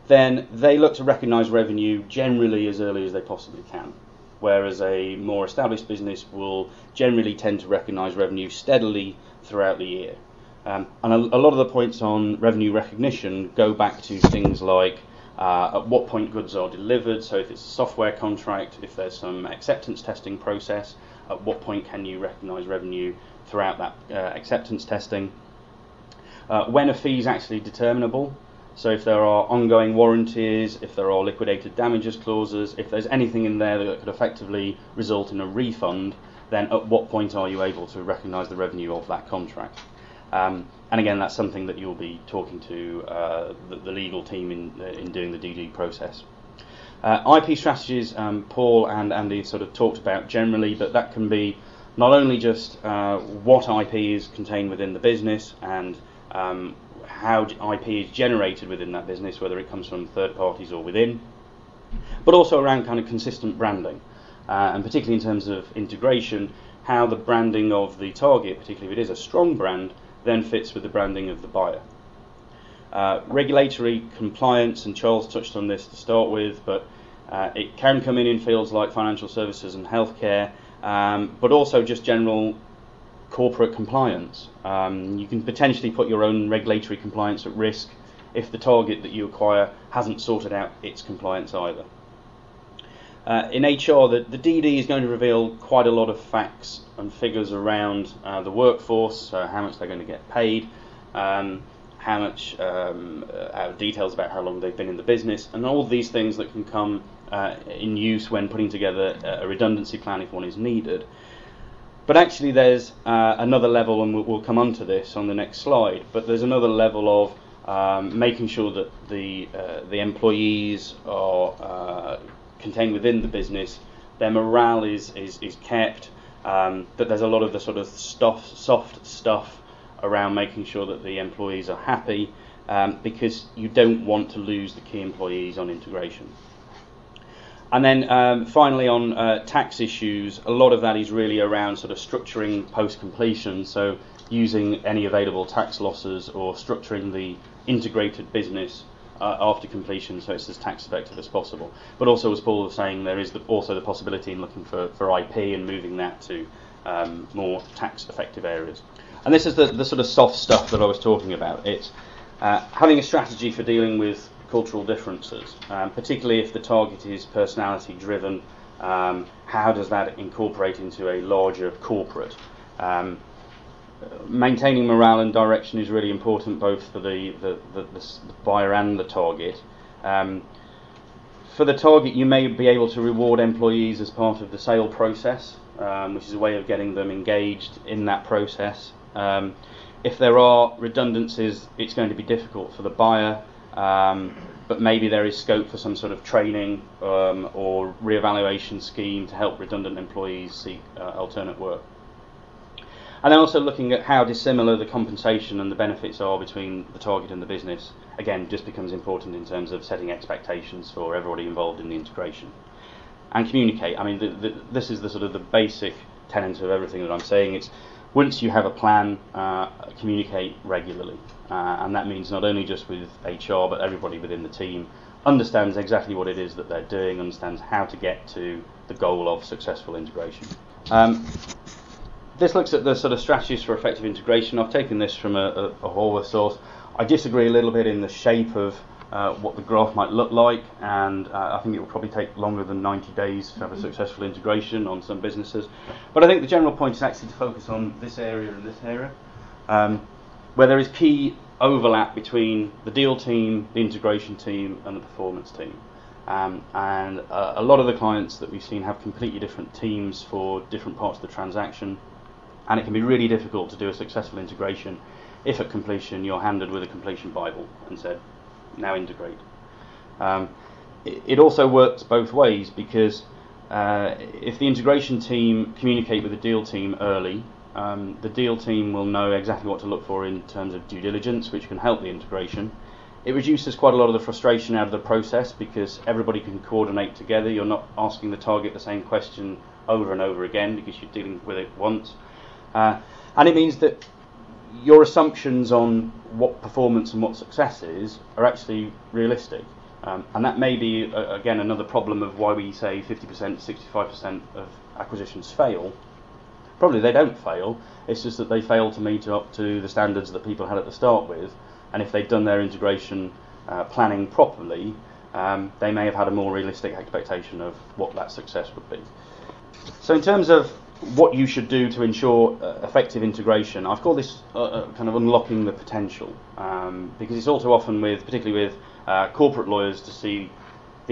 then they look to recognise revenue generally as early as they possibly can. Whereas a more established business will generally tend to recognise revenue steadily throughout the year. Um, and a, a, lot of the points on revenue recognition go back to things like uh, at what point goods are delivered. So if it's a software contract, if there's some acceptance testing process, at what point can you recognise revenue throughout that uh, acceptance testing? Uh, when a fee is actually determinable. So if there are ongoing warranties, if there are liquidated damages clauses, if there's anything in there that could effectively result in a refund, then at what point are you able to recognise the revenue of that contract? Um, and again, that's something that you'll be talking to uh, the, the, legal team in, in doing the DD process. Uh, IP strategies, um, Paul and Andy sort of talked about generally, but that can be not only just uh, what IP is contained within the business and um, how IP is generated within that business, whether it comes from third parties or within, but also around kind of consistent branding, uh, and particularly in terms of integration, how the branding of the target, particularly if it is a strong brand, then fits with the branding of the buyer. Uh, regulatory compliance, and Charles touched on this to start with, but uh, it can come in in fields like financial services and healthcare, um, but also just general corporate compliance. Um, you can potentially put your own regulatory compliance at risk if the target that you acquire hasn't sorted out its compliance either. Uh, in HR, the, the, DD is going to reveal quite a lot of facts and figures around uh, the workforce, how much they're going to get paid, um, how much um, uh, details about how long they've been in the business, and all these things that can come uh, in use when putting together a redundancy plan if one is needed. But actually, there's uh, another level, and we'll, come on to this on the next slide. But there's another level of um, making sure that the the employees are contained within the business, their morale is is, is kept. Um, that there's a lot of the sort of stuff, soft stuff around making sure that the employees are happy, um, because you don't want to lose the key employees on integration. And then um, finally on uh, tax issues, a lot of that is really around sort of structuring post completion, so using any available tax losses or structuring the integrated business uh, after completion, so it's as tax effective as possible. But also, as Paul was saying, there is the, also the possibility in looking for, for IP and moving that to um, more tax effective areas. And this is the, the sort of soft stuff that I was talking about. It's uh, having a strategy for dealing with cultural differences, um, particularly if the target is personality driven. Um, how does that incorporate into a larger corporate? Um, maintaining morale and direction is really important both for the, the, the, the buyer and the target. Um, for the target, you may be able to reward employees as part of the sale process, um, which is a way of getting them engaged in that process. Um, if there are redundancies, it's going to be difficult for the buyer, um, but maybe there is scope for some sort of training um, or re-evaluation scheme to help redundant employees seek uh, alternate work. And then also looking at how dissimilar the compensation and the benefits are between the target and the business, again, just becomes important in terms of setting expectations for everybody involved in the integration. And communicate. I mean, the, the, this is the sort of the basic tenet of everything that I'm saying. It's once you have a plan, uh, communicate regularly. Uh, and that means not only just with HR, but everybody within the team understands exactly what it is that they're doing, understands how to get to the goal of successful integration. Um, this looks at the sort of strategies for effective integration. I've taken this from a, a, a Horwath source. I disagree a little bit in the shape of uh, what the graph might look like, and uh, I think it will probably take longer than 90 days to have a successful integration on some businesses. But I think the general point is actually to focus on this area and this area, um, where there is key overlap between the deal team, the integration team, and the performance team. Um, and uh, a lot of the clients that we've seen have completely different teams for different parts of the transaction, and it can be really difficult to do a successful integration if at completion you're handed with a completion Bible and said, now integrate. Um, it, also works both ways because uh, if the integration team communicate with the deal team early, um, the deal team will know exactly what to look for in terms of due diligence, which can help the integration. It reduces quite a lot of the frustration out of the process because everybody can coordinate together. You're not asking the target the same question over and over again because you're dealing with it once. Uh, and it means that your assumptions on what performance and what success is are actually realistic. Um, and that may be, uh, again, another problem of why we say 50%, 65% of acquisitions fail. Probably they don't fail, it's just that they fail to meet up to the standards that people had at the start with. And if they'd done their integration uh, planning properly, um, they may have had a more realistic expectation of what that success would be. So, in terms of what you should do to ensure uh, effective integration. I've called this uh, uh, kind of unlocking the potential um, because it's all too often with, particularly with uh, corporate lawyers, to see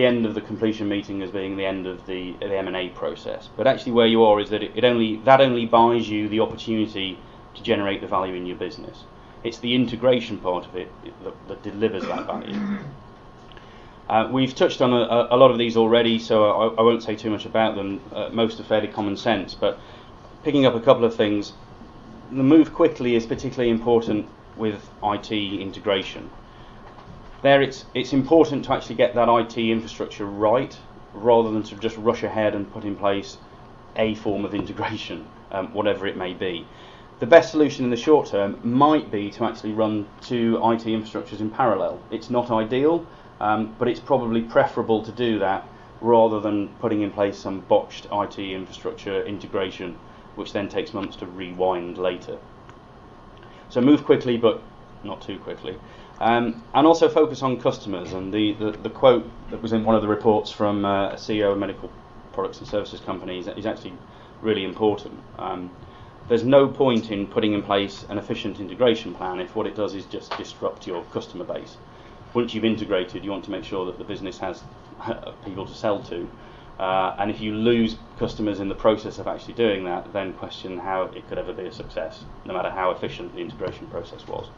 the end of the completion meeting as being the end of the, the M&A process. But actually, where you are is that it, it only that only buys you the opportunity to generate the value in your business. It's the integration part of it that, that delivers that value. Uh, we've touched on a, a, lot of these already, so I, I won't say too much about them. Uh, most are fairly common sense, but picking up a couple of things, the move quickly is particularly important with IT integration. There, it's it's important to actually get that IT infrastructure right, rather than to just rush ahead and put in place a form of integration, um, whatever it may be. The best solution in the short term might be to actually run two IT infrastructures in parallel. It's not ideal um, but it's probably preferable to do that rather than putting in place some botched IT infrastructure integration, which then takes months to rewind later. So move quickly, but not too quickly. Um, and also focus on customers. And the, the, the, quote that was in one of the reports from uh, a CEO of medical products and services company is, is actually really important. Um, there's no point in putting in place an efficient integration plan if what it does is just disrupt your customer base once you've integrated, you want to make sure that the business has people to sell to. Uh, and if you lose customers in the process of actually doing that, then question how it could ever be a success, no matter how efficient the integration process was.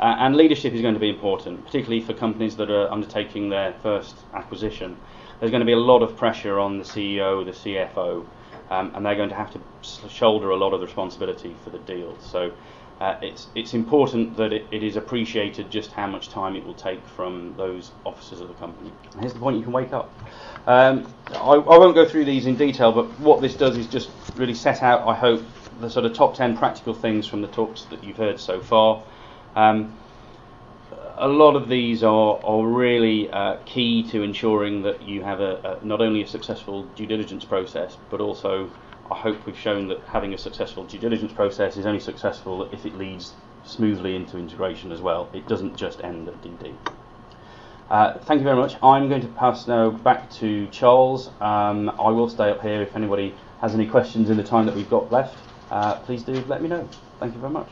Uh, and leadership is going to be important, particularly for companies that are undertaking their first acquisition. There's going to be a lot of pressure on the CEO, the CFO, um, and they're going to have to shoulder a lot of the responsibility for the deal. So uh, it's it's important that it, it is appreciated just how much time it will take from those officers of the company. And here's the point: you can wake up. Um, I, I, won't go through these in detail, but what this does is just really set out, I hope, the sort of top ten practical things from the talks that you've heard so far. Um, a lot of these are, are really uh, key to ensuring that you have a, a, not only a successful due diligence process, but also I hope we've shown that having a successful due diligence process is only successful if it leads smoothly into integration as well. It doesn't just end at DD. Uh, thank you very much. I'm going to pass now back to Charles. Um, I will stay up here if anybody has any questions in the time that we've got left. Uh, please do let me know. Thank you very much.